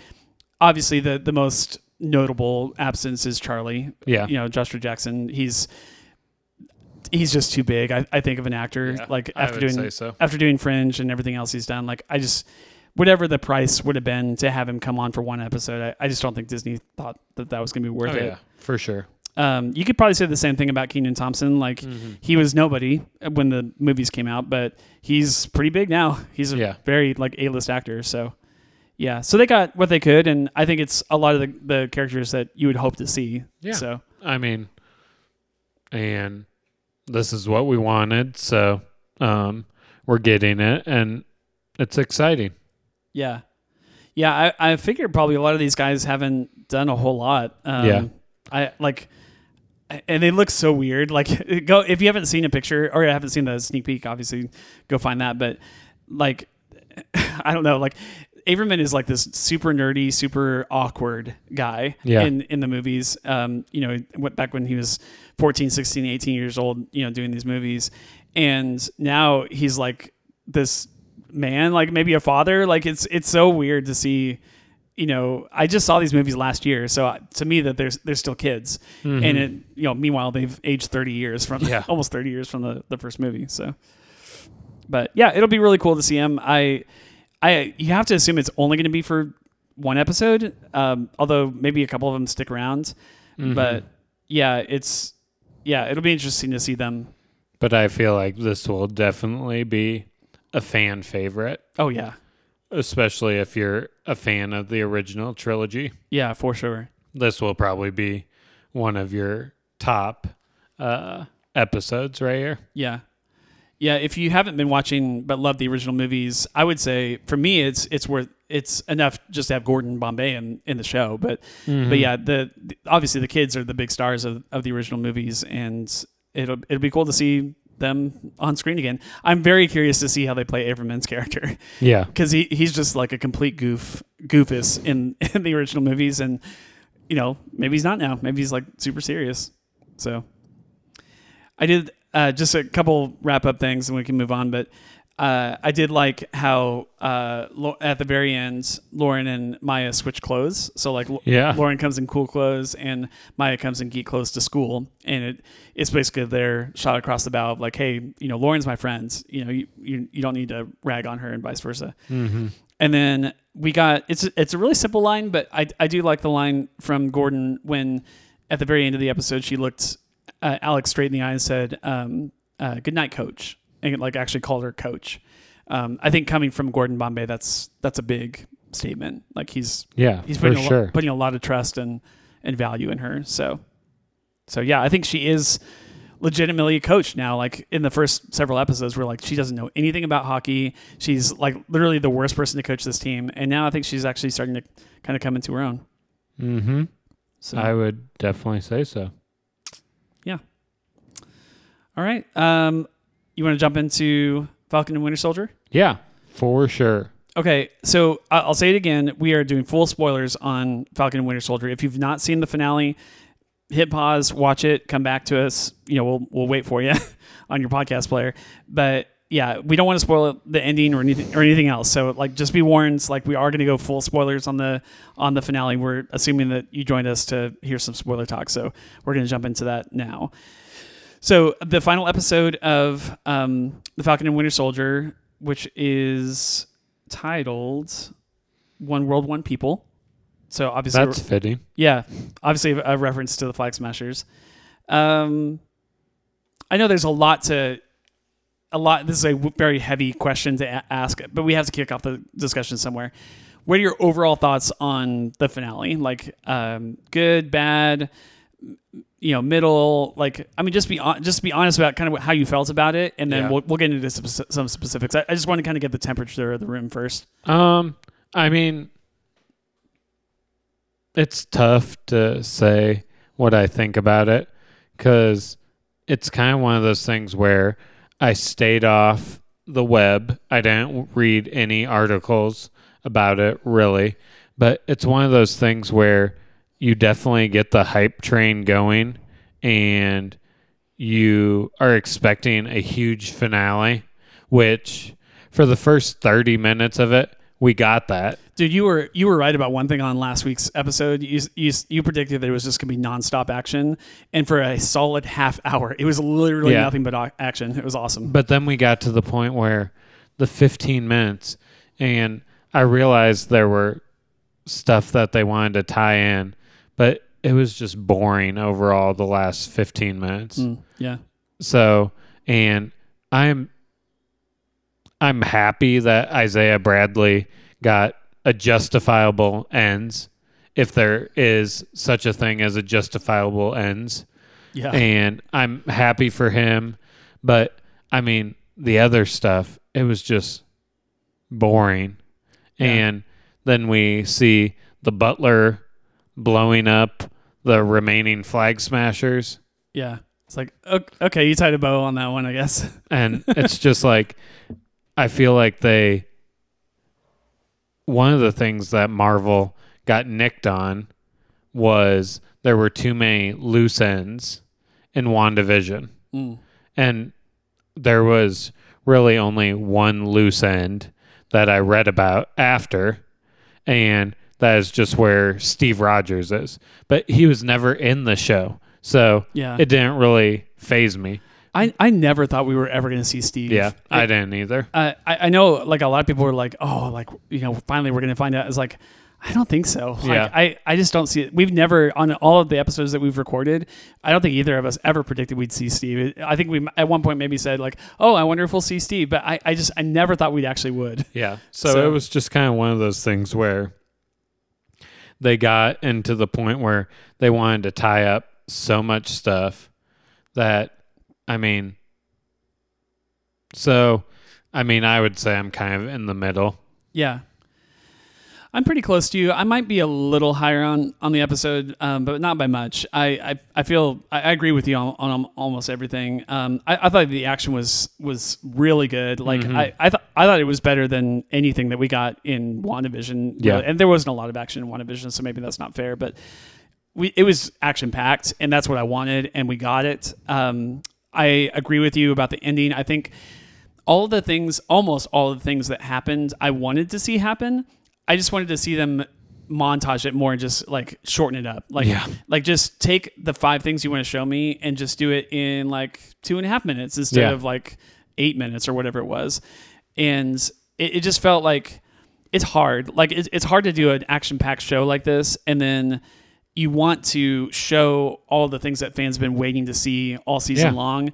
obviously the the most notable absence is Charlie. Yeah. You know, Joshua Jackson. He's he's just too big. I, I think of an actor Yeah, like after doing so. after doing Fringe and everything else he's done. Like I just whatever the price would have been to have him come on for one episode, I, I just don't think Disney thought that that was going to be worth Oh, it. yeah, for sure. Um, you could probably say the same thing about Kenan Thompson. Like Mhm. he was nobody when the movies came out, but he's pretty big now. He's a Yeah. very like A-list actor. So yeah, so they got what they could, and I think it's a lot of the, the characters that you would hope to see. Yeah. So I mean, and this is what we wanted, so um, we're getting it, and it's exciting. yeah, yeah. I, I figured probably a lot of these guys haven't done a whole lot. Um, Yeah. I like. And they look so weird. Like, go if you haven't seen a picture or you haven't seen the sneak peek, obviously go find that. But like, I don't know. Like, Averman is like this super nerdy, super awkward guy Yeah. in in the movies. Um, you know, went back when he was 14, 16, 18 years old, you know, doing these movies. And now he's like this man, like maybe a father. Like it's it's so weird to see you know, I just saw these movies last year, so uh, to me that they're they're still kids, and it you know, meanwhile they've aged thirty years from Yeah. almost thirty years from the the first movie. So, but yeah, it'll be really cool to see him. I, I you have to assume it's only going to be for one episode, um, although maybe a couple of them stick around. Mm-hmm. But yeah, it's yeah, it'll be interesting to see them. But I feel like this will definitely be a fan favorite, Oh yeah, especially if you're a fan of the original trilogy. yeah, for sure. This will probably be one of your top uh, episodes right here. Yeah. Yeah, if you haven't been watching but love the original movies, I would say for me it's it's worth it's enough just to have Gordon Bombay in, in the show. But Mhm. but yeah, the, the- obviously the kids are the big stars of, of the original movies, and it'll it'll be cool to see them on screen again. I'm very curious to see how they play Averman's character yeah, because he, he's just like a complete goof goofus in, in the original movies, and you know maybe he's not now. Maybe he's like super serious. So I did uh, just a couple wrap up things, and we can move on. But uh, I did like how uh, at the very end, Lauren and Maya switch clothes. So like Yeah. Lauren comes in cool clothes, and Maya comes in geek clothes to school, and it it's basically their shot across the bow of like, hey, you know, Lauren's my friend. You know, you you, you don't need to rag on her, and vice versa. hmm And then we got it's it's a really simple line, but I I do like the line from Gordon when at the very end of the episode she looked uh, Alex straight in the eye and said, um, uh, "Good night, coach," and like actually called her coach. Um, I think coming from Gordon Bombay, that's that's a big statement. Like he's yeah, he's putting a, lo- sure. putting a lot of trust and and value in her. So so yeah, I think she is legitimately a coach now. Like in the first several episodes, we're like she doesn't know anything about hockey. She's like literally the worst person to coach this team, and now I think she's actually starting to kind of come into her own. hmm So I would definitely say so. All right, um, you want to jump into Falcon and Winter Soldier? Yeah, for sure. Okay, so I- I'll say it again. We are doing full spoilers on Falcon and Winter Soldier. If you've not seen the finale, hit pause, watch it, come back to us. You know, we'll we'll wait for you on your podcast player. But yeah, we don't want to spoil the ending or anything or anything else. So like, just be warned. Like, we are going to go full spoilers on the on the finale. We're assuming that you joined us to hear some spoiler talk. So we're going to jump into that now. So the final episode of um, the Falcon and Winter Soldier, which is titled "One World, One People." So obviously, That's fitting. yeah, obviously a reference to the Flag Smashers. Um, I know there's a lot to, a lot. This is a very heavy question to a- ask, but we have to kick off the discussion somewhere. What are your overall thoughts on the finale? Like, um, good, bad, you know, middle. Like, I mean, just be hon- just be honest about kind of how you felt about it, and then Yeah. we'll we'll get into some specifics. I, I just want to kind of get the temperature of the room first. Um, I mean, it's tough to say what I think about it because it's kind of one of those things where I stayed off the web. I didn't read any articles about it really, but it's one of those things where you definitely get the hype train going and you are expecting a huge finale, which for the first 30 minutes of it, we got that. Dude, you were you were right about one thing on last week's episode. You you, you predicted that it was just going to be nonstop action, and for a solid half hour, it was literally Yeah. nothing but action. It was awesome. But then we got to the point where the 15 minutes, and I realized there were stuff that they wanted to tie in, but it was just boring overall the last 15 minutes. Mm, yeah, So, and I'm I'm happy that Isaiah Bradley got a justifiable ends if there is such a thing as a justifiable ends. yeah, And I'm happy for him, but I mean, the other stuff, it was just boring. Yeah. And then we see the butler blowing up the remaining flag smashers. yeah. It's like ok- okay, you tied a bow on that one, I guess. and it's just like I feel like they one of the things that Marvel got nicked on was there were too many loose ends in WandaVision. Mm. And there was really only one loose end that I read about after and that is just where Steve Rogers is. But he was never in the show. So Yeah, it didn't really faze me. I I never thought we were ever going to see Steve. Yeah, I didn't either. uh, I I know like a lot of people were like, oh, like you know, finally we're going to find out. It's like. I don't think so. Like, Yeah. I, I just don't see it. We've never, on all of the episodes that we've recorded, I don't think either of us ever predicted we'd see Steve. I think we, at one point, maybe said, like, oh, I wonder if we'll see Steve. But I, I just, I never thought we'd actually would. Yeah. So, So- it was just kind of one of those things where they got into the point where they wanted to tie up so much stuff that, I mean, so, I mean, I would say I'm kind of in the middle. Yeah. I'm pretty close to you. I might be a little higher on on the episode, um, but not by much. I I, I feel I, I agree with you on, on almost everything. Um, I, I thought the action was was really good. Like I I thought I thought it was better than anything that we got in WandaVision. Yeah. and there wasn't a lot of action in WandaVision, so maybe that's not fair, but. We, it was action packed, and that's what I wanted, and we got it. Um, I agree with you about the ending. I think all the things, almost all the things that happened, I wanted to see happen. I just wanted to see them montage it more and just like shorten it up. Like, Yeah. like just take the five things you want to show me and just do it in like two and a half minutes instead Yeah. of like eight minutes or whatever it was. And it, it just felt like it's hard. Like it's, it's hard to do an action packed show like this and then you want to show all the things that fans have been waiting to see all season Yeah. long,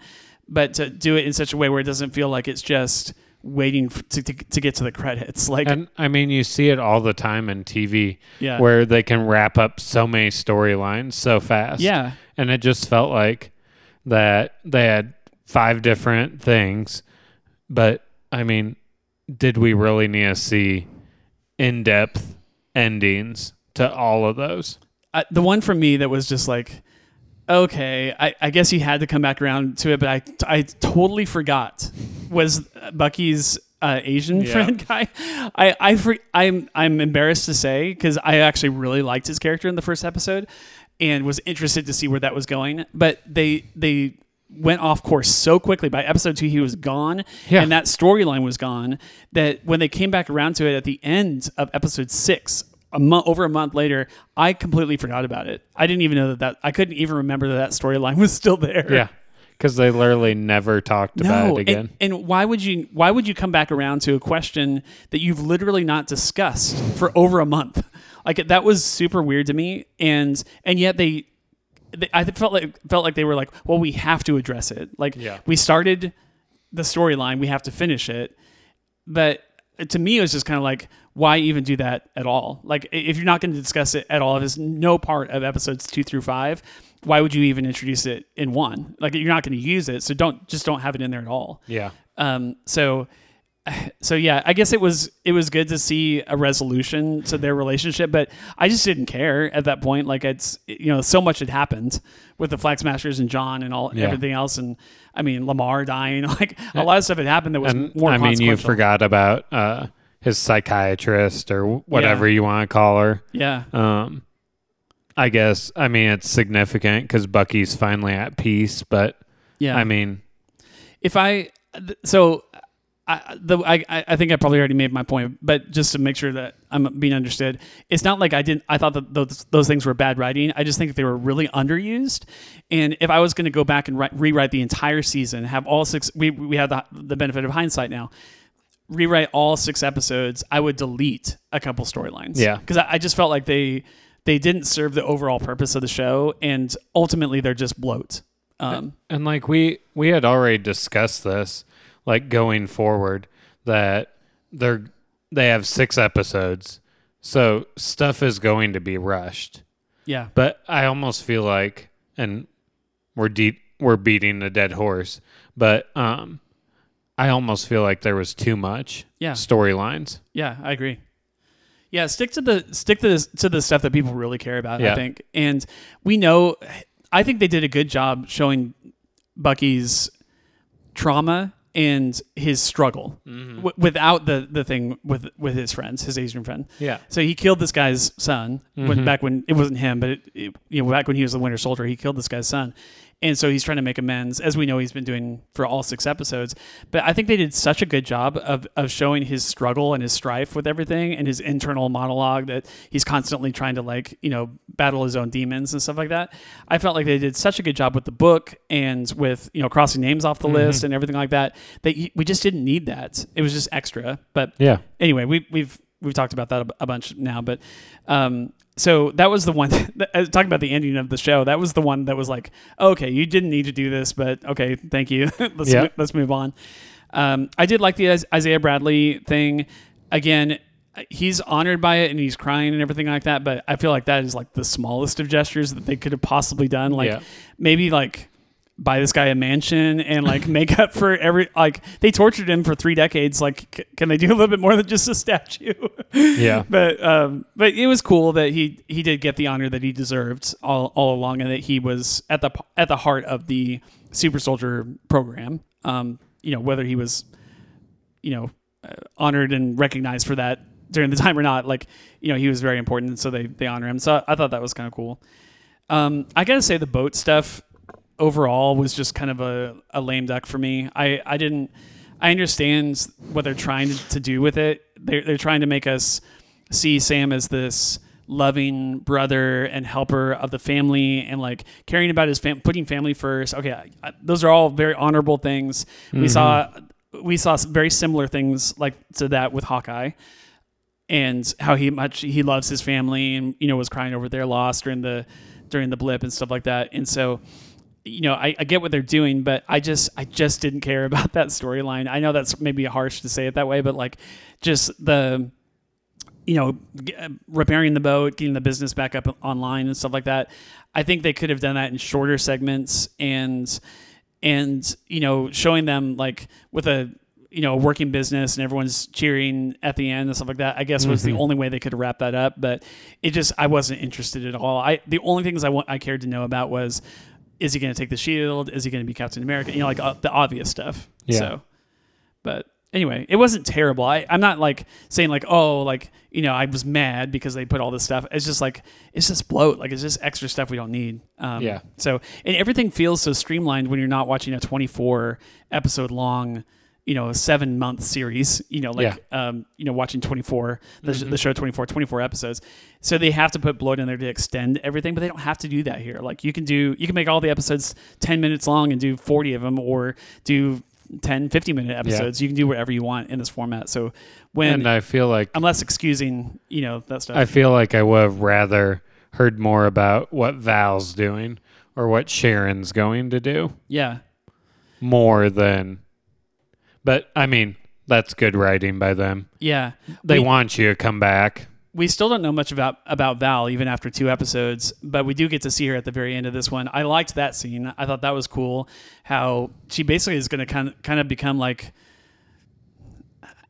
but to do it in such a way where it doesn't feel like it's just waiting to, to, to get to the credits. Like, And I mean, you see it all the time in TV Yeah. where they can wrap up so many storylines so fast. yeah, And it just felt like that they had five different things. But I mean, did we really need to see in depth endings to all of those? I, the one for me that was just like, okay, I, I guess he had to come back around to it, but I, I totally forgot was Bucky's uh, Asian Yeah. friend guy. I, I for, I'm I'm embarrassed to say because I actually really liked his character in the first episode and was interested to see where that was going, but they they went off course so quickly. By episode two, he was gone, Yeah. and that storyline was gone. That when they came back around to it at the end of episode six, a month over a month later, I completely forgot about it. I didn't even know that that I couldn't even remember that that storyline was still there. Yeah. Because they literally never talked about it again. and, and why would you why would you come back around to a question that you've literally not discussed for over a month? Like that was super weird to me, and and yet they, they I felt like felt like they were like, well, we have to address it. Like Yeah. we started the storyline, we have to finish it, but to me it was just kind of like why even do that at all? Like if you're not going to discuss it at all if it's no part of episodes two through five why would you even introduce it in one? Like you're not going to use it so don't just don't have it in there at all. Yeah. um so so yeah i guess it was it was good to see a resolution to their relationship but i just didn't care at that point. Like it's you know so much had happened with the flag smashers and john and all Yeah. everything else and i mean Lemar dying like a lot of stuff had happened that was And more I mean, you forgot about uh, his psychiatrist or whatever you want to call her. yeah Um, I guess I mean it's significant because Bucky's finally at peace, but yeah I mean, if I so I, the, I I I think I probably already made my point, but just to make sure that I'm being understood, it's not like I didn't. I thought that those those things were bad writing. I just think they were really underused. And if I was going to go back and write, rewrite the entire season, have all six, we we have the the benefit of hindsight now. Rewrite all six episodes, I would delete a couple storylines. Yeah. because I, I just felt like they they didn't serve the overall purpose of the show, and ultimately they're just bloat. Um, and like we we had already discussed this, like going forward that they're they have six episodes, so stuff is going to be rushed. yeah, But I almost feel like, and we're deep, we're beating a dead horse. But um, I almost feel like there was too much Yeah. storylines. Yeah, I agree. Yeah, stick to the stick to the, to the stuff that people really care about. I think, and we know. I think they did a good job showing Bucky's trauma and his struggle mm-hmm. w- without the the thing with with his friends, his Asian friend. Yeah. So he killed this guy's son when, mm-hmm. back when it wasn't him, but it, it, you know back when he was the Winter Soldier, he killed this guy's son, and so he's trying to make amends, as we know he's been doing for all six episodes. But I think they did such a good job of of showing his struggle and his strife with everything, and his internal monologue that he's constantly trying to like you know battle his own demons and stuff like that. I felt like they did such a good job with the book and with you know crossing names off the list and everything like that that we just didn't need that. It was just extra, but Yeah. anyway, we, we've we've talked about that a, a bunch now, but um, so that was the one. uh, talking about the ending of the show, that was the one that was like, okay, you didn't need to do this, but okay, thank you. let's Yeah. mo- let's move on. Um, I did like the Isaiah Bradley thing. Again, he's honored by it and he's crying and everything like that. But I feel like that is like the smallest of gestures that they could have possibly done. Like Yeah. maybe like buy this guy a mansion and like make up for every like they tortured him for three decades. Like, c- can they do a little bit more than just a statue? Yeah. but um, but it was cool that he he did get the honor that he deserved all, all along, and that he was at the at the heart of the super soldier program. Um, you know whether he was, you know, uh, honored and recognized for that during the time or not. Like you know he was very important, so they they honor him. So I thought that was kind of cool. Um, I gotta say the boat stuff overall was just kind of a, a lame duck for me. I, I didn't I understand what they're trying to, to do with it. They're they're trying to make us see Sam as this loving brother and helper of the family and like caring about his fam- putting family first. Okay, I, I, those are all very honorable things. We saw mm-hmm. we saw very similar things like to that with Hawkeye and how he much he loves his family and you know was crying over their loss during the during the blip and stuff like that. And so you know, I, I get what they're doing, but I just I just didn't care about that storyline. I know that's maybe harsh to say it that way, but like just the you know g- uh, repairing the boat, getting the business back up online and stuff like that. I think they could have done that in shorter segments and and you know showing them like with a you know a working business and everyone's cheering at the end and stuff like that. I guess was the only way they could wrap that up, but it just I wasn't interested at all. I the only things I want I cared to know about was is he going to take the shield? Is he going to be Captain America? You know, like uh, the obvious stuff. Yeah. So, but anyway, it wasn't terrible. I, I'm not like saying like, oh, like, you know, I was mad because they put all this stuff. It's just like, it's just bloat. Like, it's just extra stuff we don't need. Um, Yeah. So, and everything feels so streamlined when you're not watching a 24 episode long, you know, a seven month series, you know, like, um, you know, watching 24, the, the show 24, 24 episodes. So they have to put blood in there to extend everything, but they don't have to do that here. Like you can do, you can make all the episodes 10 minutes long and do 40 of them or do 10, 50 minute episodes. You can do whatever you want in this format. So when And I feel like I'm less excusing, you know, that stuff. I feel like I would have rather heard more about what Val's doing or what Sharon's going to do yeah. more than. But I mean, that's good writing by them. Yeah. They We- want you to come back. we still don't know much about about Val even after two episodes, but we do get to see her at the very end of this one. I liked that scene. I thought that was cool. How she basically is going to kind of kind of become like.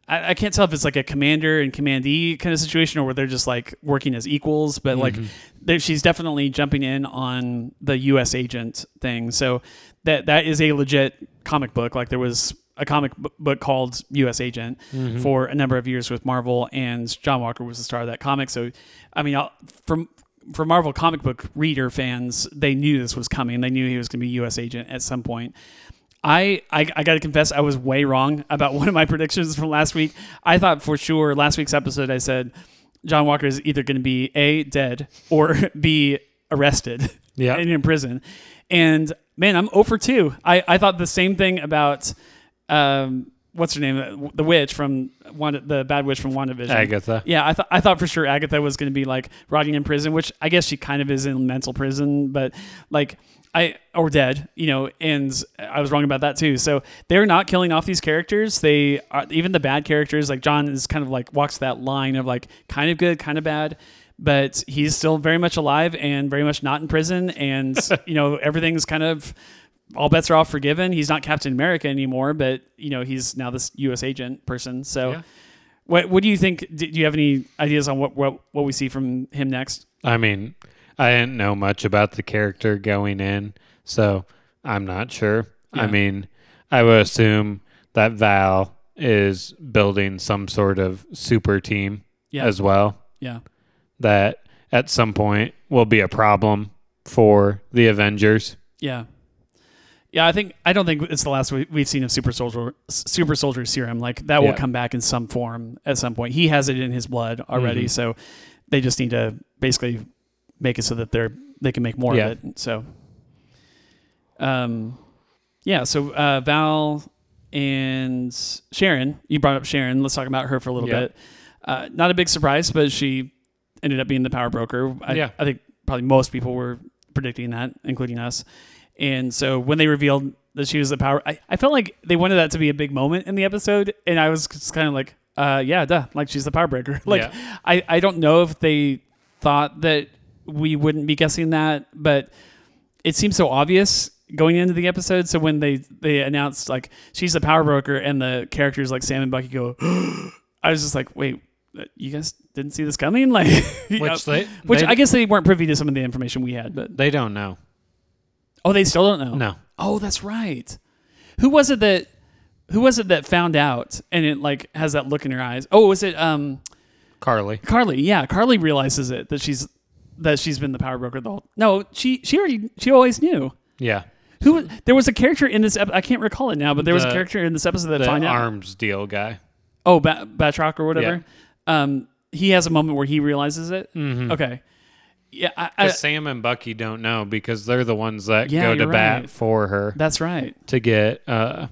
I, I can't tell if it's like a commander and commandee kind of situation or where they're just like working as equals, but like mm-hmm. she's definitely jumping in on the U.S. agent thing. So that that is a legit comic book. Like there was a comic book called U.S. Agent mm-hmm. for a number of years with Marvel, and John Walker was the star of that comic. So, I mean, I'll, from for Marvel comic book reader fans, they knew this was coming. They knew he was going to be U.S. Agent at some point. I, I, I got to confess, I was way wrong about one of my predictions from last week. I thought for sure last week's episode, I said John Walker is either going to be A, dead, or B, arrested Yeah. and in prison. And man, I'm oh over 2. I, I thought the same thing about, um, what's her name? The witch from Wanda, the bad witch from WandaVision. Agatha. Yeah, I thought I thought for sure Agatha was going to be like rotting in prison, which I guess she kind of is in mental prison, but like I or dead, you know. And I was wrong about that too. So they're not killing off these characters. They are, even the bad characters, like John, is kind of like walks that line of like kind of good, kind of bad. But he's still very much alive and very much not in prison, and you know everything's kind of all bets are off forgiven. He's not Captain America anymore, but you know he's now this U.S. agent person. So, Yeah. what what do you think? Do you have any ideas on what what, what we see from him next? I mean, I didn't know much about the character going in, so I'm not sure. Yeah. I mean, I would assume that Val is building some sort of super team Yeah, as well yeah, that at some point will be a problem for the Avengers. yeah, yeah. I think I don't think it's the last we, we've seen of Super Soldier Super Soldier Serum. Like that will Yeah. come back in some form at some point. He has it in his blood already, Mhm. so they just need to basically make it so that they're they can make more Yeah. of it. So, um, yeah. So uh, Val and Sharon, you brought up Sharon. Let's talk about her for a little Yeah. bit. Uh, not a big surprise, but she ended up being the power broker. I, Yeah. I think probably most people were predicting that, including us. And so when they revealed that she was the power, I, I felt like they wanted that to be a big moment in the episode, and I was just kind of like, uh, yeah, duh, like she's the power breaker. like Yeah. I, I don't know if they thought that we wouldn't be guessing that, but it seems so obvious going into the episode. So when they they announced like she's the power broker and the characters like Sam and Bucky go, I was just like, wait, uh, you guys didn't see this coming? Like, you know, Which they which they, I guess they weren't privy to some of the information we had, but they don't know. Oh, they still don't know. No. Oh, that's right. Who was it that who was it that found out and it like has that look in her eyes? Oh, was it um Karli. Karli? Yeah, Karli realizes it that she's that she's been the power broker the whole. No, she she already she always knew. Yeah. Who there was a character in this ep- I can't recall it now, but there was a character in this episode that The found out. arms deal guy. Oh, ba- Batroc or whatever. Um, he has a moment where he realizes it. Mm-hmm. Okay. Yeah, I, I, Sam and Bucky don't know because they're the ones that Yeah, go to you're bat right. for her that's right. to get uh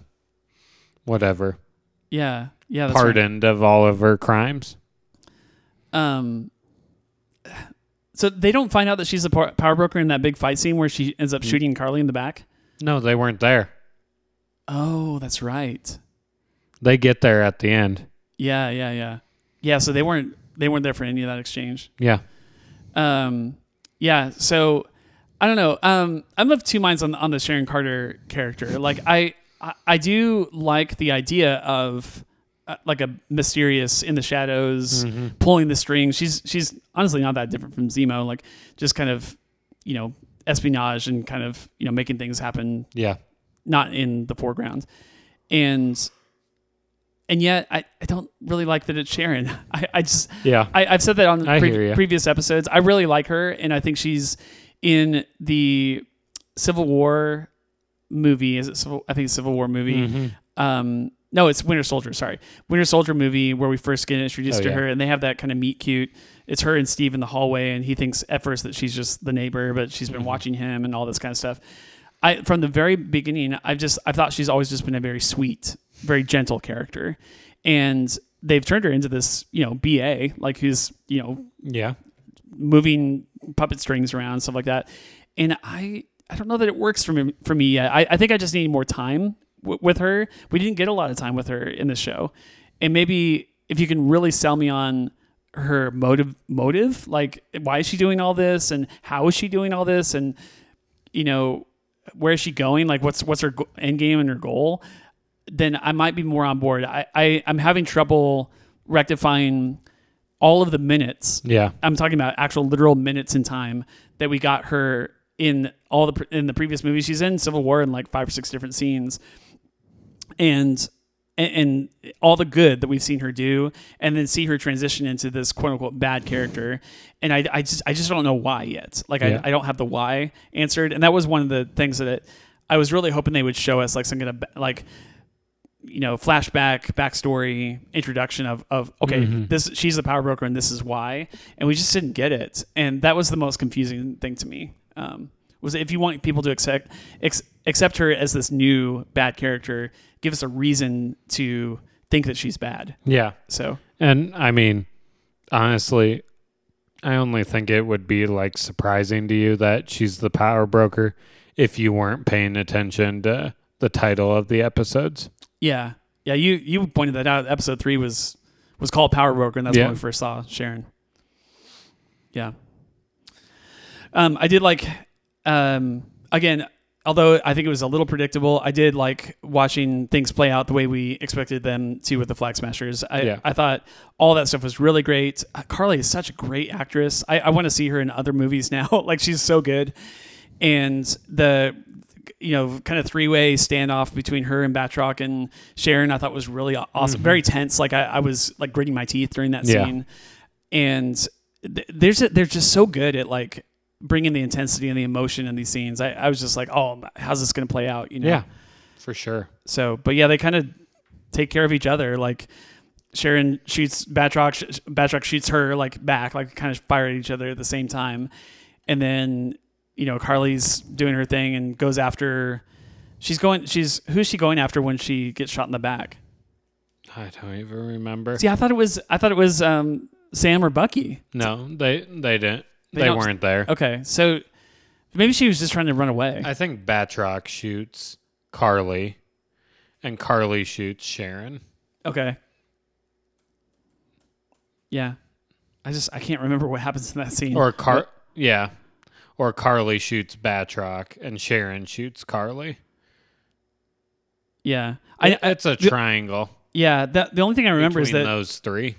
whatever Yeah, yeah, that's right. pardoned of all of her crimes. um so they don't find out that she's a power broker in that big fight scene where she ends up Mm. shooting Karli in the back. No, they weren't there. Oh, that's right. They get there at the end. Yeah, yeah, yeah. Yeah, so they weren't they weren't there for any of that exchange. Yeah. Um yeah, so I don't know. Um I'm of two minds on on the Sharon Carter character. Like I I, I do like the idea of uh, like a mysterious in the shadows pulling the strings. She's she's honestly not that different from Zemo like just kind of, you know, espionage and kind of, you know, making things happen Yeah. not in the foreground. And and yet I, I don't really like that it's Sharon. I, I just Yeah. I, I've said that on pre- previous episodes. I really like her, and I think she's in the Civil War movie. Is it? Civil, I think Civil War movie. Mhm. Um, no, it's Winter Soldier. Sorry, Winter Soldier movie where we first get introduced Oh, to yeah. her, and they have that kind of meet cute. It's her and Steve in the hallway, and he thinks at first that she's just the neighbor, but she's Mm-hmm. been watching him and all this kind of stuff. I from the very beginning, I've just I thought she's always just been a very sweet, very gentle character, and they've turned her into this you know ba like who's you know Yeah. moving puppet strings around stuff like that, and I I don't know that it works for me for me yet. I, I think I just need more time w- with her. We didn't get a lot of time with her in the show, and maybe if you can really sell me on her motive motive like why is she doing all this and how is she doing all this and you know where is she going like what's what's her end game and her goal then i might be more on board i, I i'm having trouble rectifying all of the minutes Yeah. i'm talking about actual literal minutes in time that we got her in all the in the previous movies she's in civil war in like five or six different scenes and and, and all the good that we've seen her do, and then see her transition into this quote unquote bad character, and I, I just I just don't know why yet. Like Yeah. I, I don't have the why answered, and that was one of the things that it, I was really hoping they would show us like some kind of like you know flashback backstory introduction of of okay this she's the power broker and this is why. And we just didn't get it. And that was the most confusing thing to me um, was if you want people to accept ex, accept her as this new bad character give us a reason to think that she's bad. Yeah. so. And I mean, honestly, I only think it would be like surprising to you that she's the power broker if you weren't paying attention to the title of the episodes. Yeah. Yeah you you pointed that out. Episode three was was called power broker and that's Yeah. when we first saw sharon. Yeah. Um i did like um again although i think it was a little predictable i did like watching things play out the way we expected them to with the flag smashers. I, Yeah. I thought all that stuff was really great. Uh, Karli is such a great actress. I, I want to see her in other movies now. Like she's so good. And the you know kind of three-way standoff between her and Batroc and Sharon I thought was really awesome mm-hmm. very tense. Like I, I was like gritting my teeth during that Yeah. scene. And th- there's a, they're just so good at like bringing the intensity and the emotion in these scenes. I, I was just like oh how's this gonna play out? You know? Yeah, for sure. so but yeah they kind of take care of each other. Like Sharon shoots Batroc Batroc shoots her like back like kind of fire at each other at the same time. And then you know Karli's doing her thing and goes after she's going she's who's she going after when she gets shot in the back I don't even remember. see I thought it was I thought it was um Sam or Bucky No, they they didn't. They They, weren't there. okay so maybe she was just trying to run away I think Batroc shoots Karli, and Karli shoots Sharon. okay yeah I just I can't remember what happens in that scene Or Car, yeah, or Karli shoots Batroc and Sharon shoots Karli. Yeah, I, I it's a triangle yeah. That, the only thing I remember is that those three.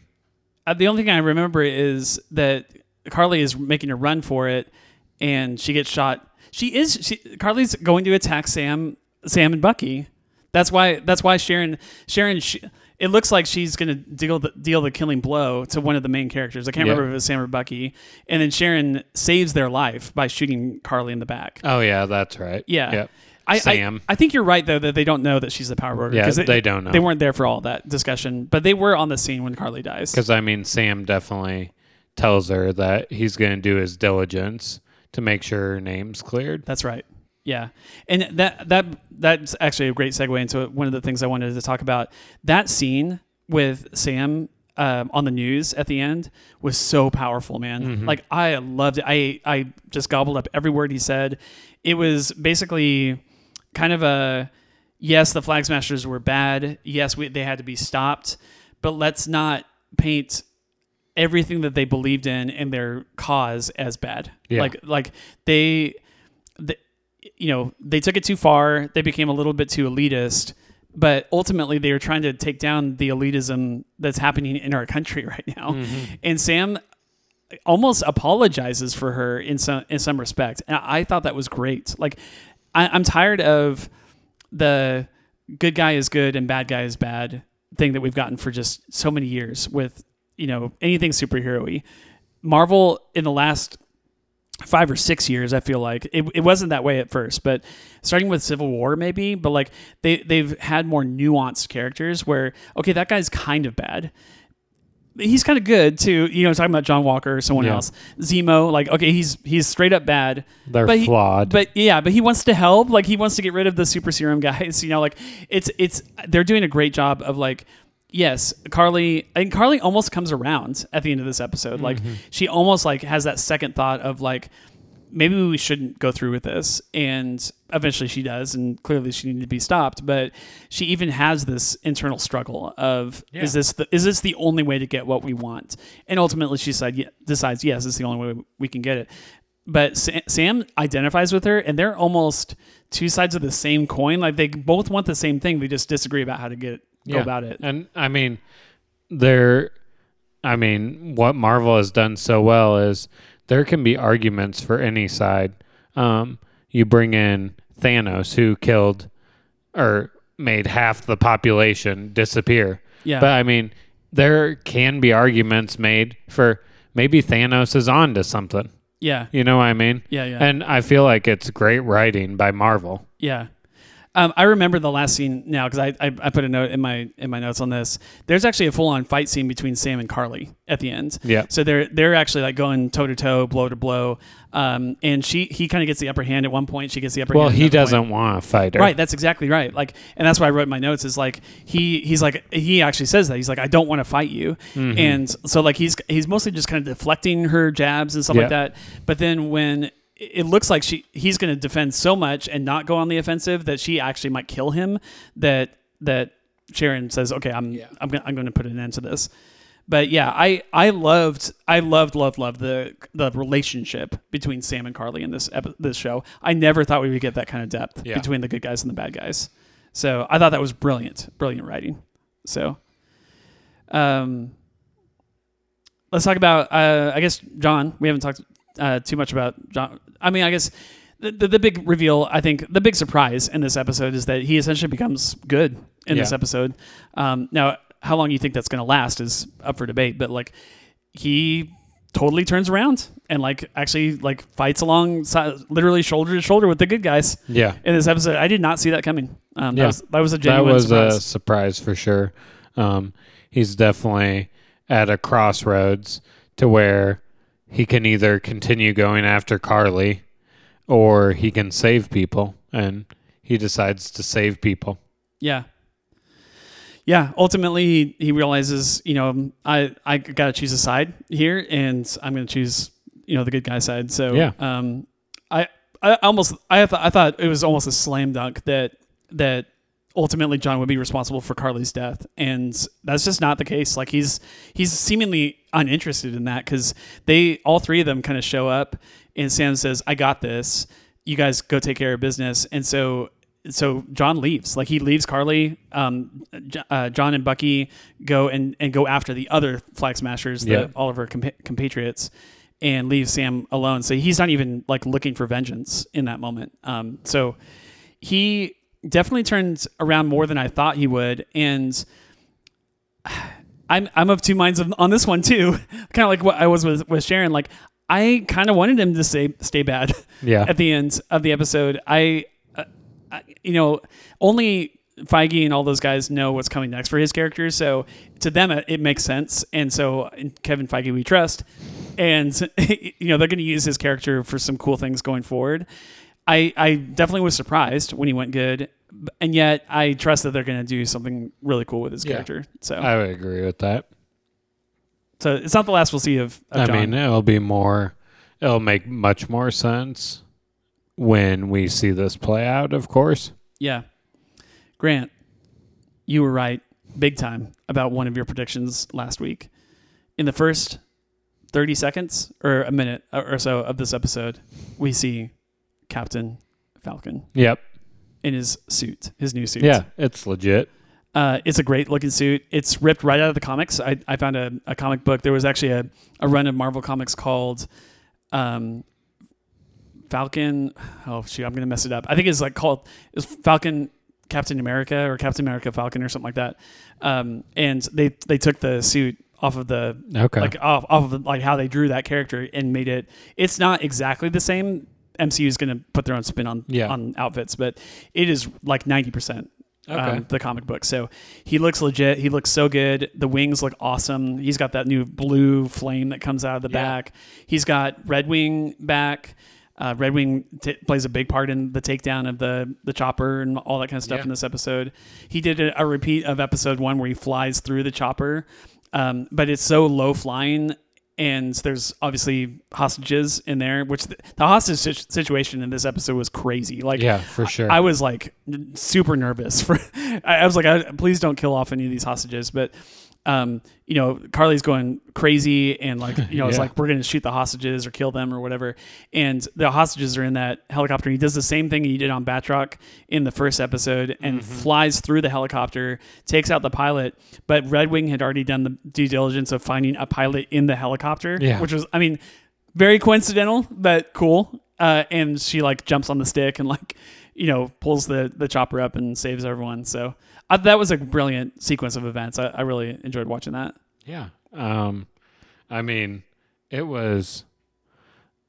uh, the only thing I remember is that Karli is making a run for it, and she gets shot. She is she, Karli's going to attack Sam, Sam and Bucky. That's why. That's why Sharon. Sharon. She, it looks like she's going to deal the deal the killing blow to one of the main characters. I can't Yeah. remember if it was Sam or Bucky. And then Sharon saves their life by shooting Karli in the back. Oh yeah, that's right. Yeah. Yep. I, Sam. I, I think you're right though that they don't know that she's the power broker. Yeah, 'cause they don't know. They weren't there for all that discussion, but they were on the scene when Karli dies. Because I mean, Sam definitely tells her that he's going to do his diligence to make sure her name's cleared. That's right. Yeah, and that that that's actually a great segue into one of the things I wanted to talk about. That scene with Sam um, on the news at the end was so powerful, man. Like I loved it. I I just gobbled up every word he said. It was basically kind of a yes, the Flag Smashers were bad. Yes, we, they had to be stopped, but let's not paint everything that they believed in and their cause as bad. Yeah. Like like they, the, you know, they took it too far. They became a little bit too elitist. But ultimately, they were trying to take down the elitism that's happening in our country right now. Mm-hmm. And Sam almost apologizes for her in some in some respect, and I thought that was great. Like, I, I'm tired of the good guy is good and bad guy is bad thing that we've gotten for just so many years with you know anything superhero-y. Marvel in the last five or six years, I feel like it, it wasn't that way at first, but starting with Civil War maybe, but like they they've had more nuanced characters where okay that guy's kind of bad. He's kind of good too, you know. Talking about John Walker or someone Yeah. else, Zemo. Like, okay, he's he's straight up bad. They're but he- flawed. but yeah, but he wants to help. Like he wants to get rid of the super serum guys. You know, like it's it's they're doing a great job of like yes, Karli and Karli almost comes around at the end of this episode. Like mm-hmm. she almost like has that second thought of like maybe we shouldn't go through with this. And eventually she does and clearly she needed to be stopped. But she even has this internal struggle of is this the, is this the only way to get what we want? And ultimately she said, decides yes it's the only way we can get it. But Sam identifies with her, and they're almost two sides of the same coin. Like they both want the same thing, they just disagree about how to get go Yeah. about it. And I mean, there, I mean, what Marvel has done so well is there can be arguments for any side. Um, you bring in Thanos, who killed or made half the population disappear. Yeah, But I mean, there can be arguments made for maybe Thanos is on to something. yeah, You know what I mean? yeah, yeah. And I feel like it's great writing by Marvel. Yeah. Um, I remember the last scene now because I, I I put a note in my in my notes on this. There's actually a full on fight scene between Sam and Karli at the end. Yeah. So they're they're actually like going toe to toe, blow to blow. Um, and she he kind of gets the upper hand at one point. She gets the upper Well, hand. Well, he doesn't want to fight her. Right, that's exactly right. Like, and that's why I wrote my notes is like he he's like he actually says that he's like I don't want to fight you, Mm-hmm. and so like he's he's mostly just kind of deflecting her jabs and stuff like that. But then when it looks like she he's going to defend so much and not go on the offensive that she actually might kill him, that that Sharon says, okay, I'm I'm gonna, I'm going to put an end to this. But yeah, I I loved I loved loved loved the the relationship between Sam and Karli in this epi- this show. I never thought we would get that kind of depth Yeah. between the good guys and the bad guys. So I thought that was brilliant, brilliant writing. So, um, let's talk about uh, I guess John. We haven't talked uh, too much about John. I mean, I guess the, the the big reveal. I think the big surprise in this episode is that he essentially becomes good in this episode. Um, now, how long you think that's going to last is up for debate, but like he totally turns around and like actually like fights along literally shoulder to shoulder with the good guys Yeah. in this episode. I did not see that coming. Um, that Yeah. was that was a genuine that was surprise. a surprise for sure. Um, he's definitely at a crossroads to where he can either continue going after Karli or he can save people, and he decides to save people. Yeah. Yeah. Ultimately, he, he realizes, you know, I, I got to choose a side here and I'm going to choose, you know, the good guy side. So, Yeah. um, I, I almost, I thought, I thought it was almost a slam dunk that, that ultimately John would be responsible for Karli's death, and that's just not the case. Like he's he's seemingly uninterested in that because they all three of them kind of show up, and Sam says, "I got this. You guys go take care of business." And so so John leaves. Like he leaves Karli. Um, uh, John and Bucky go and, and go after the other flag smashers, the, Yeah. all of her compa- compatriots, and leave Sam alone. So he's not even like looking for vengeance in that moment. Um, so he definitely turned around more than I thought he would, and I'm I'm of two minds on on this one too. kind of like what I was with with Sharon. Like I kind of wanted him to stay stay bad Yeah. at the end of the episode. I, uh, I, you know, only Feige and all those guys know what's coming next for his character. So to them, it, it makes sense. And so Kevin Feige, we trust. And, you know, they're going to use his character for some cool things going forward. I, I definitely was surprised when he went good. And yet I trust that they're going to do something really cool with his Yeah. character. So, I would agree with that. so it's not the last we'll see of, of I John. mean, it'll be more. It'll make much more sense when we see this play out. Of course. Yeah. Grant, you were right big time about one of your predictions last week. In the first 30 seconds or a minute or so of this episode, we see Captain Falcon Yep. in his suit, his new suit. Yeah, it's legit. Uh, it's a great looking suit. It's ripped right out of the comics. I, I found a, a comic book. There was actually a, a run of Marvel comics called um, Falcon. Oh shoot, I'm gonna mess it up. I think it's like called it's Falcon Captain America or Captain America Falcon or something like that. Um, and they they took the suit off of the Okay. like off off of like how they drew that character and made it. It's not exactly the same. MCU is going to put their own spin on Yeah. on outfits, but it is like ninety percent Okay. um, the comic book. So he looks legit. He looks so good. The wings look awesome. He's got that new blue flame that comes out of the Yeah. back. He's got Redwing back. Uh, Redwing t- plays a big part in the takedown of the the chopper and all that kind of stuff Yeah. in this episode. He did a, a repeat of episode one where he flies through the chopper, um, but it's so low flying. And there's obviously hostages in there, which the, the hostage sit- situation in this episode was crazy. Like, yeah, for sure. I was like super nervous for. I, I was like, I, please don't kill off any of these hostages. But, um, you know, Karli's going crazy and like, you know, it's like we're gonna shoot the hostages or kill them or whatever. And the hostages are in that helicopter. And He does the same thing he did on Batroc in the first episode and Mm-hmm. flies through the helicopter, takes out the pilot. But Redwing had already done the due diligence of finding a pilot in the helicopter, Yeah. which was, I mean, very coincidental, but cool. Uh, and she like jumps on the stick and like, you know, pulls the the chopper up and saves everyone. So uh, that was a brilliant sequence of events. I, I really enjoyed watching that. Yeah. Um, I mean, it was.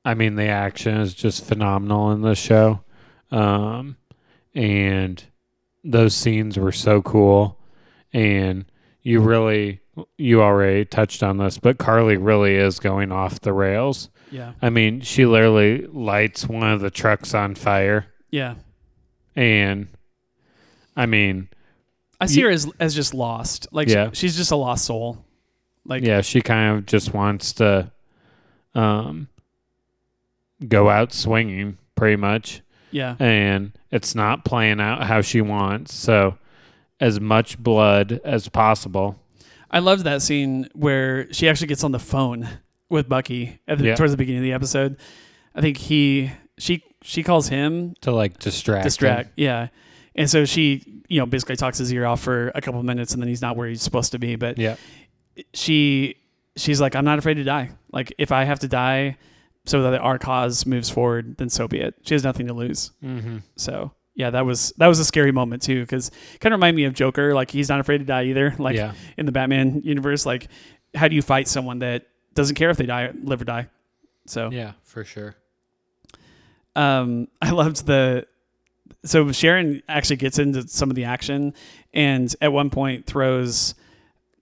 I mean, the action is just phenomenal in this show, um, and those scenes were so cool. And you really, you already touched on this, but Karli really is going off the rails. Yeah, I mean, she literally lights one of the trucks on fire, yeah. and I mean, I see You- her as as just lost. Like Yeah. she, she's just a lost soul. Like yeah, she kind of just wants to um go out swinging pretty much yeah, and it's not playing out how she wants. So as much blood as possible. I loved that scene where she actually gets on the phone with Bucky at the, Yeah. towards the beginning of the episode. I think he she she calls him To like distract. him. distract. Yeah. And so she, you know, basically talks his ear off for a couple of minutes and then he's not where he's supposed to be. But Yeah. she she's like, I'm not afraid to die. Like if I have to die so that our cause moves forward, then so be it. She has nothing to lose. Mm-hmm. So yeah, that was that was a scary moment too, because kind of remind me of Joker. Like he's not afraid to die either. Like yeah. in the Batman universe, like how do you fight someone that doesn't care if they die, live or die? So Yeah, for sure. um, I loved the. So Sharon actually gets into some of the action, and at one point throws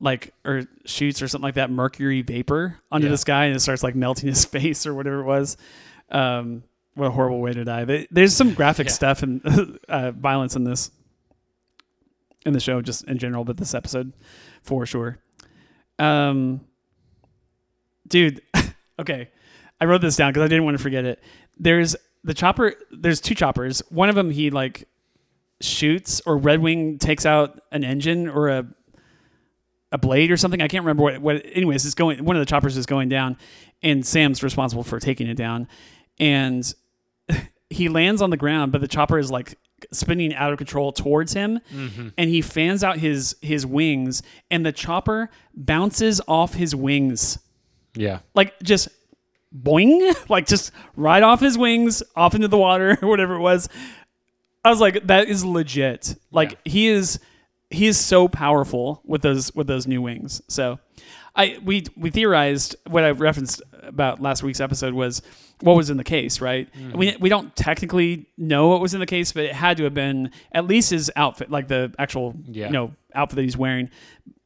like or shoots or something like that mercury vapor onto Yeah. this guy, and it starts like melting his face or whatever it was. Um, what a horrible way to die! They- There's some graphic Yeah. stuff and uh, violence in this in the show, just in general, but this episode for sure. Um, dude, okay, I wrote this down because I didn't want to forget it. There's the chopper. There's two choppers. One of them he like shoots or Redwing takes out an engine or a a blade or something. I can't remember what. What anyways, it's going. One of the choppers is going down, and Sam's responsible for taking it down, and he lands on the ground, but the chopper is like spinning out of control towards him mm-hmm. and he fans out his his wings and the chopper bounces off his wings Yeah. like just boing like just right off his wings off into the water or whatever it was. I was like that is legit. Like he is he is so powerful with those with those new wings. So i we we theorized what i referenced about last week's episode was what was in the case right? Mm-hmm. We, we don't technically know what was in the case but it had to have been at least his outfit like the actual Yeah. you know outfit that he's wearing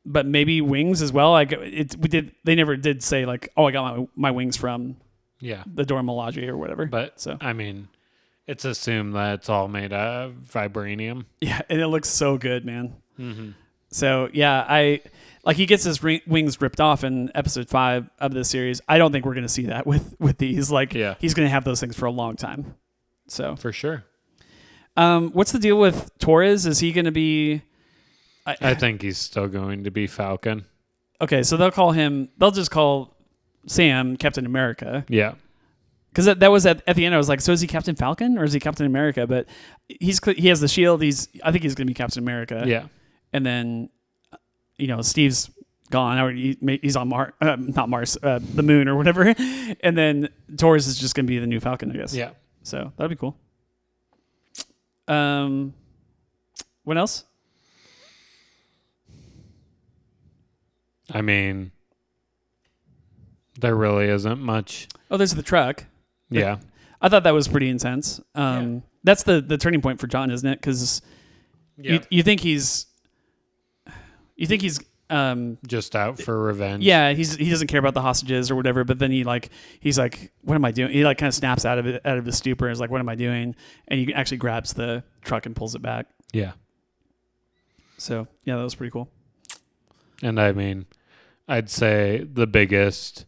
but maybe wings as well like it we did they never did say like oh i got my, my wings from Yeah. the Dora Milaje or whatever But so I mean, it's assumed that it's all made of vibranium. Yeah, and it looks so good, man. So yeah, I like he gets his ring, wings ripped off in episode five of this series. I don't think we're gonna see that with with these. Like, Yeah. he's gonna have those things for a long time. So, For sure. um, what's the deal with Torres? Is he gonna be? I, I think he's still going to be Falcon. okay, so they'll call him. They'll just call Sam Captain America Yeah. because that, that was at, at the end. I was like, so is he Captain Falcon or is he Captain America? But he's he has the shield. He's I think he's gonna be Captain America. Yeah. and then you know Steve's gone. Or He's on Mars, uh, not Mars, uh, the moon or whatever. And then Torres is just going to be the new Falcon, I guess. Yeah. So that'd be cool. Um, what else? I mean, there really isn't much. Oh, there's the truck. Yeah. I thought that was pretty intense. Um, that's the the turning point for John, isn't it? Because Yeah. you you think he's you think he's um Just out for revenge. Yeah, he's he doesn't care about the hostages or whatever. But then he like he's like, what am I doing? He like kind of snaps out of it out of the stupor. and is like, what am I doing? And he actually grabs the truck and pulls it back. Yeah. So yeah, that was pretty cool. And I mean, I'd say the biggest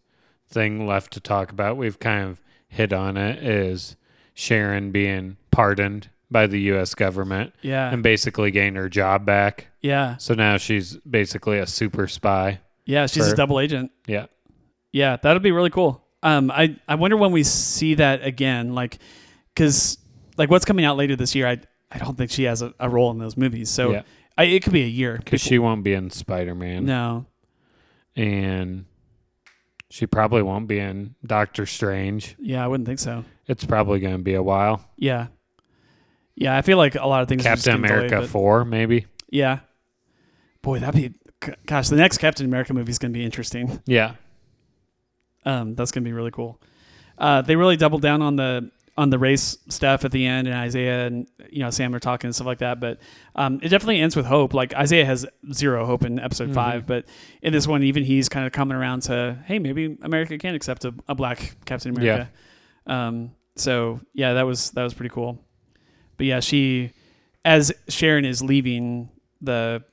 thing left to talk about, we've kind of hit on it, is Sharon being pardoned by the U.S. government Yeah, and basically getting her job back. yeah, So now she's basically a super spy. yeah. She's a double agent. Yeah. Yeah, that'd be really cool. Um, I I wonder when we see that again, like, because like what's coming out later this year, I I don't think she has a, a role in those movies. So Yeah. I, it could be a year. Because she won't be in Spider Man. no, And she probably won't be in Doctor Strange. yeah, I wouldn't think so. It's probably going to be a while. Yeah, yeah. I feel like a lot of things. Captain America delayed, 4, maybe. Yeah. Boy, that'd be gosh, the next Captain America movie is going to be interesting. Yeah. Um, that's going to be really cool. Uh, they really doubled down on the on the race stuff at the end, and Isaiah and you know Sam are talking and stuff like that. But um, it definitely ends with hope. Like Isaiah has zero hope in episode five, but in this one, even he's kind of coming around to, hey, maybe America can accept a, a black Captain America. Um, so yeah, that was that was pretty cool. But yeah, she, as Sharon is leaving the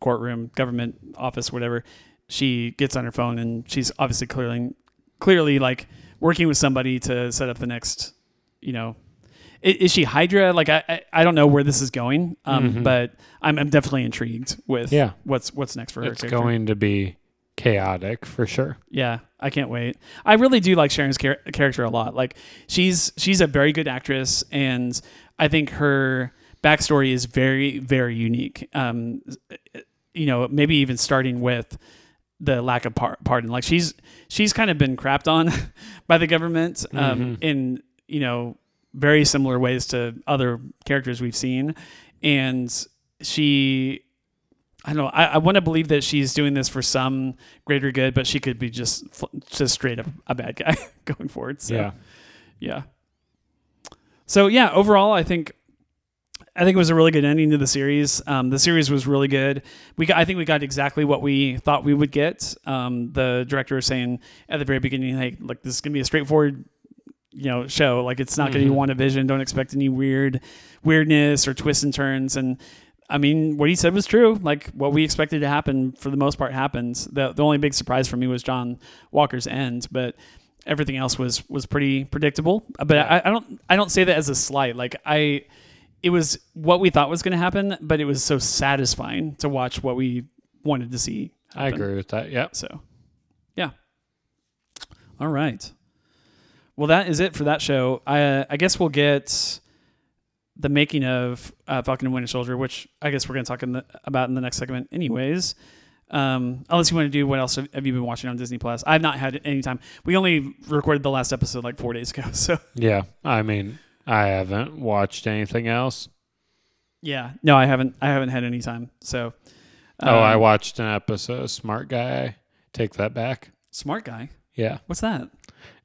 courtroom, government office, whatever, she gets on her phone and she's obviously clearly, clearly like working with somebody to set up the next, you know, i- is she Hydra? Like I, I, I don't know where this is going, um, Mhm. but I'm, I'm definitely intrigued with Yeah. what's what's next for her. It's character. going to be chaotic for sure. Yeah, I can't wait. I really do like Sharon's char- character a lot. Like she's she's a very good actress, and I think her backstory is very very unique. Um, you know, maybe even starting with the lack of par- pardon. Like she's she's kind of been crapped on by the government um, Mhm. in you know very similar ways to other characters we've seen, and she. I don't know. I, I want to believe that she's doing this for some greater good, but she could be just just straight up a bad guy going forward. So, Yeah. yeah. So yeah, overall, I think I think it was a really good ending to the series. Um, the series was really good. We got, I think we got exactly what we thought we would get. Um, the director was saying at the very beginning, hey, like this is gonna be a straightforward, you know, show. Like it's not gonna be Mhm. one vision. Don't expect any weird weirdness or twists and turns. And I mean, what he said was true. Like what we expected to happen for the most part happens. The the only big surprise for me was John Walker's end, but everything else was was pretty predictable. But I, I don't I don't say that as a slight. Like I it was what we thought was going to happen, but it was so satisfying to watch what we wanted to see. I agree with that. yeah So, yeah. All right. Well, that is it for that show. I uh, I guess we'll get the making of uh, Falcon and Winter Soldier, which I guess we're going to talk in the, about in the next segment, anyways. Um, unless you want to do what else have have you been watching on Disney Plus? I've not had any time. We only recorded the last episode like four days ago, so Yeah. I mean, I haven't watched anything else. yeah. No, I haven't. I haven't had any time. So, oh, I um, watched an episode of Smart Guy. Take that back. smart guy. Yeah. What's that?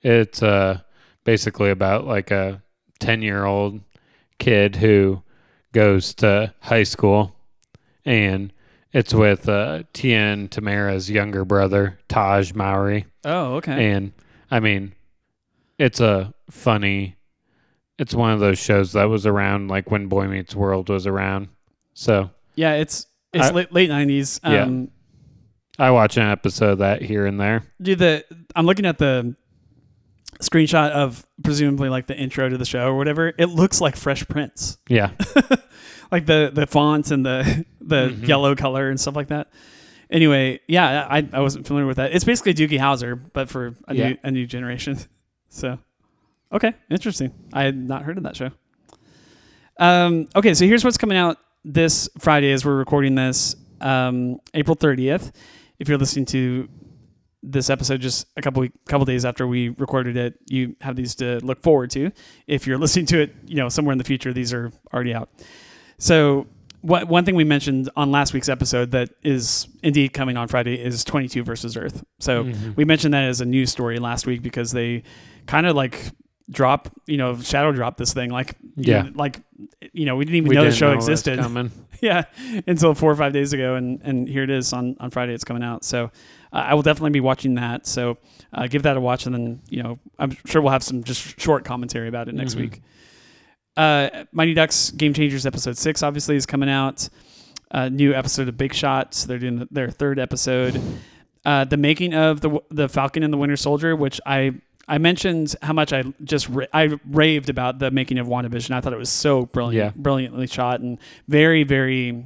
It's uh basically about like a 10-year-old kid who goes to high school and it's with uh Tien Tamera's younger brother, Tahj Mowry. Oh, okay. And I mean, it's a funny. It's one of those shows that was around like when Boy Meets World was around. So yeah, it's it's I- late late nineties. Yeah. Um, I watch an episode of that here and there. Dude, the I'm looking at the screenshot of presumably like the intro to the show or whatever. It looks like Fresh Prince, Yeah, like the the fonts and the the Mhm. yellow color and stuff like that. Anyway, yeah, I I wasn't familiar with that. It's basically Doogie Howser, but for a Yeah. new a new generation. So, okay, interesting. I had not heard of that show. Um, okay, so here's what's coming out this Friday as we're recording this, um, April 30th. If you're listening to this episode just a couple week, couple days after we recorded it, you have these to look forward to. If you're listening to it, you know, somewhere in the future, these are already out. So, what, one thing we mentioned on last week's episode that is indeed coming on Friday is 22 versus Earth. So, Mhm. we mentioned that as a news story last week because they kind of like drop, you know, shadow drop this thing. Like, you Yeah. know, like, you know, we didn't even we know the didn't show know existed. yeah, until four or five days ago, and and here it is on on Friday. It's coming out, so uh, I will definitely be watching that. So uh, give that a watch, and then you know I'm sure we'll have some just short commentary about it next Mhm. week. Uh, Mighty Ducks Game Changers episode six obviously is coming out. Uh, new episode of Big Shots. They're doing their third episode. Uh, the making of the the Falcon and the Winter Soldier, which I I mentioned how much I just ra- I raved about the making of WandaVision. I thought it was so brilliant, Yeah. brilliantly shot and very very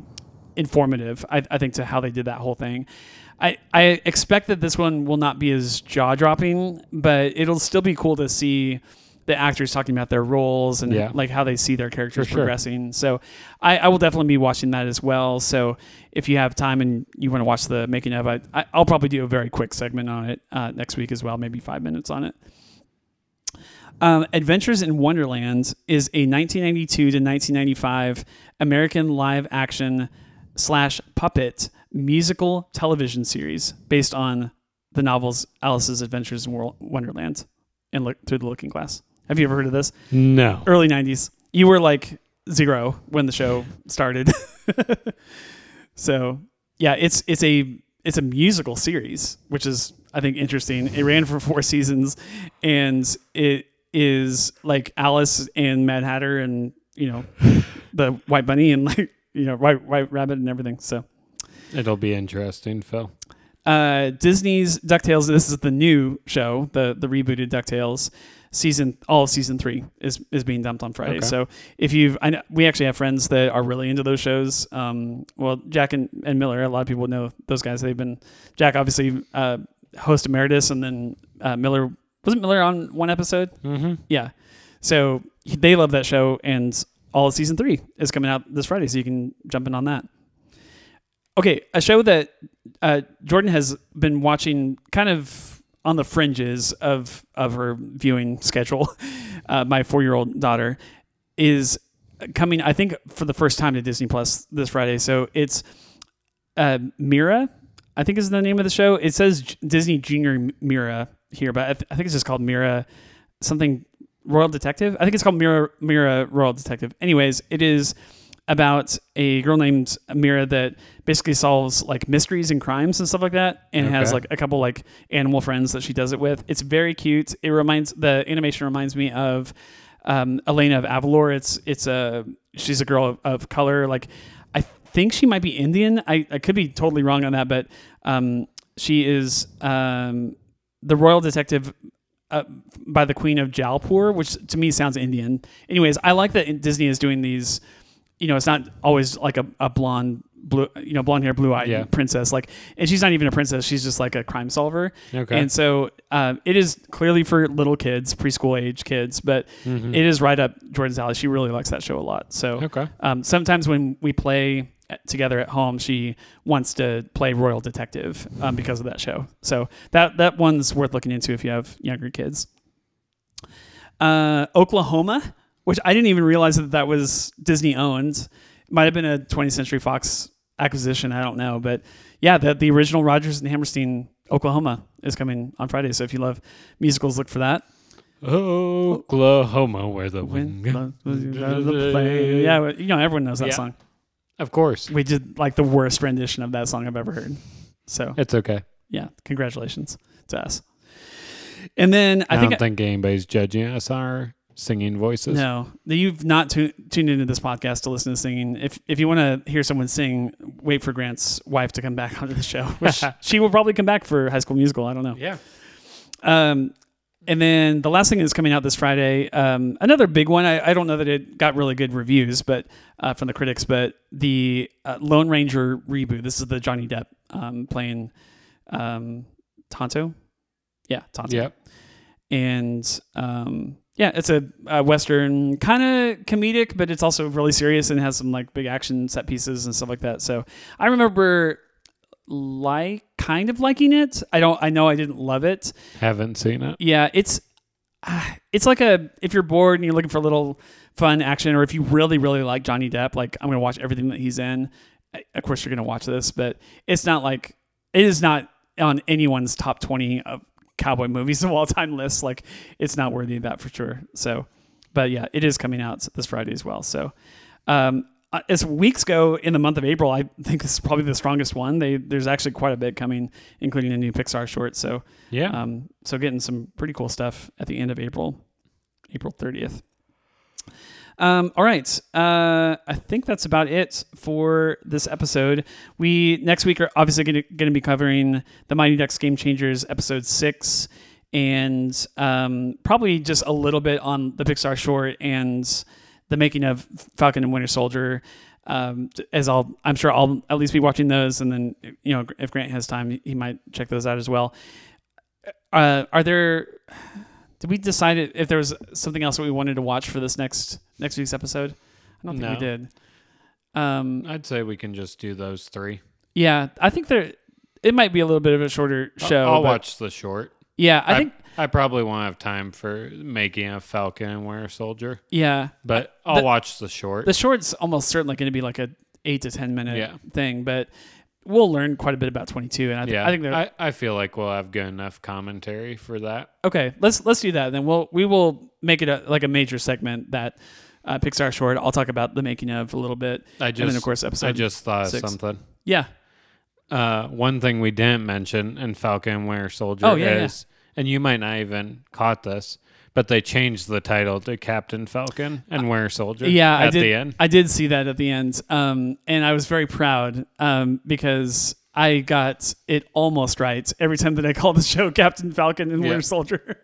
informative. I, I think to how they did that whole thing. I, I expect that this one will not be as jaw dropping, but it'll still be cool to see the actors talking about their roles and Yeah. like how they see their characters sure. progressing. So I, I will definitely be watching that as well. So if you have time and you want to watch the making of, I, I'll probably do a very quick segment on it uh, next week as well, maybe five minutes on it. Um, Adventures in Wonderland is a 1992 to 1995 American live action slash puppet musical television series based on the novels Alice's Adventures in World- Wonderland and Look Through the Looking Glass. Have you ever heard of this? No. Early 90s. You were like zero when the show started. so yeah, it's it's a it's a musical series, which is I think interesting. It ran for four seasons, and it is like Alice and Mad Hatter and you know the White Bunny and like you know White White Rabbit and everything. So It'll be interesting, Phil. uh, Disney's Ducktales. This is the new show, the the rebooted Ducktales season. All of season three is is being dumped on Friday. Okay. So if you've, I know we actually have friends that are really into those shows. Um, well, Jack and, and Miller, a lot of people know those guys. They've been Jack obviously uh, host emeritus, and then uh, Miller wasn't Miller on one episode. Mm-hmm. Yeah. So they love that show, and all of season three is coming out this Friday, so you can jump in on that. Okay, a show that uh, Jordan has been watching kind of on the fringes of of her viewing schedule. Uh, my four year old daughter is coming, I think, for the first time to Disney Plus this Friday. So it's uh, Mira, I think is the name of the show. It says Disney Junior Mira here, but I, th- I think it's just called Mira something Royal Detective. I think it's called Mira Mira Royal Detective. Anyways, it is about a girl named Mira that basically solves like mysteries and crimes and stuff like that, and has like a couple like animal friends that she does it with. It's very cute. It reminds the animation reminds me of um, Elena of Avalor. It's it's a she's a girl of, of color. Like I think she might be Indian. I, I could be totally wrong on that, but um, she is um, the royal detective uh, by the Queen of Jalpur, which to me sounds Indian. Anyways, I like that Disney is doing these. You know, it's not always like a, a blonde, blue, you know, blonde hair, blue eyed Yeah. princess. Like, and she's not even a princess; she's just like a crime solver. Okay. And so uh, it is clearly for little kids, preschool age kids, but Mhm. it is right up Jordan's alley. She really likes that show a lot. So Okay. um, sometimes when we play together at home, she wants to play Royal Detective um, because of that show. So that that one's worth looking into if you have younger kids. Uh, Oklahoma, which I didn't even realize that that was Disney owned, might have been a 20th Century Fox acquisition. I don't know, but yeah, the the original Rodgers and Hammerstein Oklahoma is coming on Friday. So if you love musicals, look for that. Oklahoma, where the wind. love was out of the. Yeah, you know everyone knows that Yeah. song. Of course. We did like the worst rendition of that song I've ever heard. So It's okay. yeah, congratulations to us. And then I, I, think don't think anybody's judging us our singing voices. no, you've not tu- tuned into this podcast to listen to singing. If if you want to hear someone sing, wait for Grant's wife to come back onto the show, which she will probably come back for High School Musical. I don't know. Yeah. Um, and then the last thing that's coming out this Friday. Um, another big one. I, I don't know that it got really good reviews, but uh, from the critics. But the uh, Lone Ranger reboot. This is the Johnny Depp um, playing um, Tonto. Yeah, Tonto. Yep. And um, yeah, it's a, a western, kind of comedic, but it's also really serious and has some like big action set pieces and stuff like that. So I remember like kind of liking it. I don't. I know I didn't love it. Haven't seen it. Yeah, it's uh, it's like a if you're bored and you're looking for a little fun action, or if you really really like Johnny Depp, like I'm gonna watch everything that he's in. Of course, you're gonna watch this, but it's not like it is not on anyone's top twenty of cowboy movies of all time list. Like it's not worthy of that for sure. So, but yeah, it is coming out this Friday as well. So, um, uh, as weeks go in the month of April, I think this is probably the strongest one. They there's actually quite a bit coming, including a new Pixar short. So. Yeah. Um, so getting some pretty cool stuff at the end of April, April 30th. Um, all right. Uh, I think that's about it for this episode. We next week are obviously going to be covering the Mighty Ducks Game Changers episode six, and um, probably just a little bit on the Pixar short and the making of Falcon and Winter Soldier. Um, as I'll, I'm sure I'll at least be watching those, and then you know if Grant has time, he might check those out as well. Uh, are there? Did we decide if there was something else that we wanted to watch for this next next week's episode? I don't think we did. Um, I'd say we can just do those three. yeah, I think there. It might be a little bit of a shorter I'll- show. I'll watch the short. Yeah, I think. I probably won't have time for making a Falcon and Winter Soldier, Yeah, but I'll the- watch the short. the short's almost certainly going to be like a eight to ten minute Yeah. thing, but we'll learn quite a bit about twenty two, and I, th- yeah, I think I, I feel like we'll have good enough commentary for that. Okay, let's let's do that. Then we'll we will make it a, like a major segment that uh, Pixar short. I'll talk about the making of a little bit, I and just, then of course episode. I just thought six. of something. yeah, Uh, one thing we didn't mention in Falcon and Winter Soldier Oh, yeah, yeah. is, and you might not even caught this, but they changed the title to Captain Falcon and Winter Soldier. Yeah. at I did. the end. I did see that at the end, um, and I was very proud um, because I got it almost right every time that I called the show Captain Falcon and Yeah. Winter Soldier.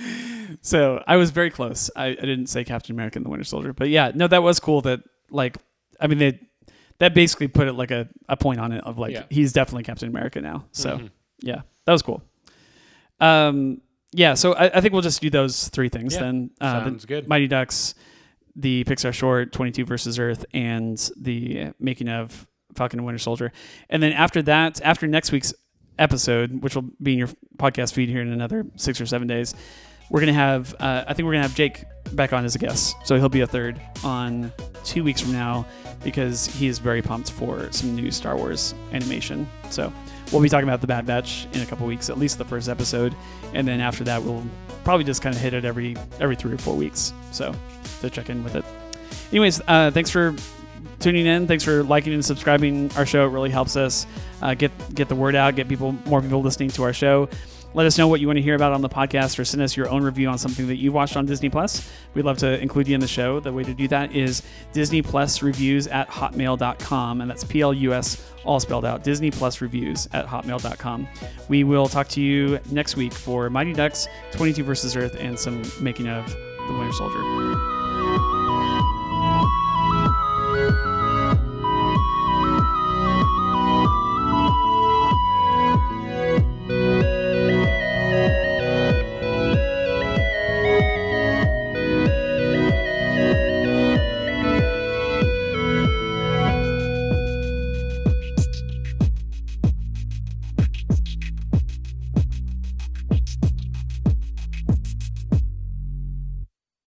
so I was very close. I, I didn't say Captain America and the Winter Soldier, but yeah, no, that was cool. That like, I mean, they that basically put it like a, a point on it of like Yeah. he's definitely Captain America now. So. Mhm. yeah, that was cool. Um, yeah, so I, I think we'll just do those three things Yeah, then. Uh, sounds the good. Mighty Ducks, the Pixar short, 22 versus Earth, and the making of Falcon and Winter Soldier. And then after that, after next week's episode, which will be in your podcast feed here in another six or seven days, we're going to have, uh, I think we're going to have Jake back on as a guest. So he'll be a third on two weeks from now because he is very pumped for some new Star Wars animation. So we'll be talking about the Bad Batch in a couple weeks, at least the first episode, and then after that we'll probably just kind of hit it every every three or four weeks. So to check in with it. Anyways, uh, thanks for tuning in. Thanks for liking and subscribing our show. It really helps us uh, get get the word out, get people more people listening to our show. let us know what you want to hear about on the podcast or send us your own review on something that you watched on Disney Plus. We'd love to include you in the show. The way to do that is Disney Plus reviews at hotmail.com, and that's P L U S all spelled out Disney Plus reviews at hotmail.com. We will talk to you next week for Mighty Ducks 22 versus Earth and some making of The Winter Soldier.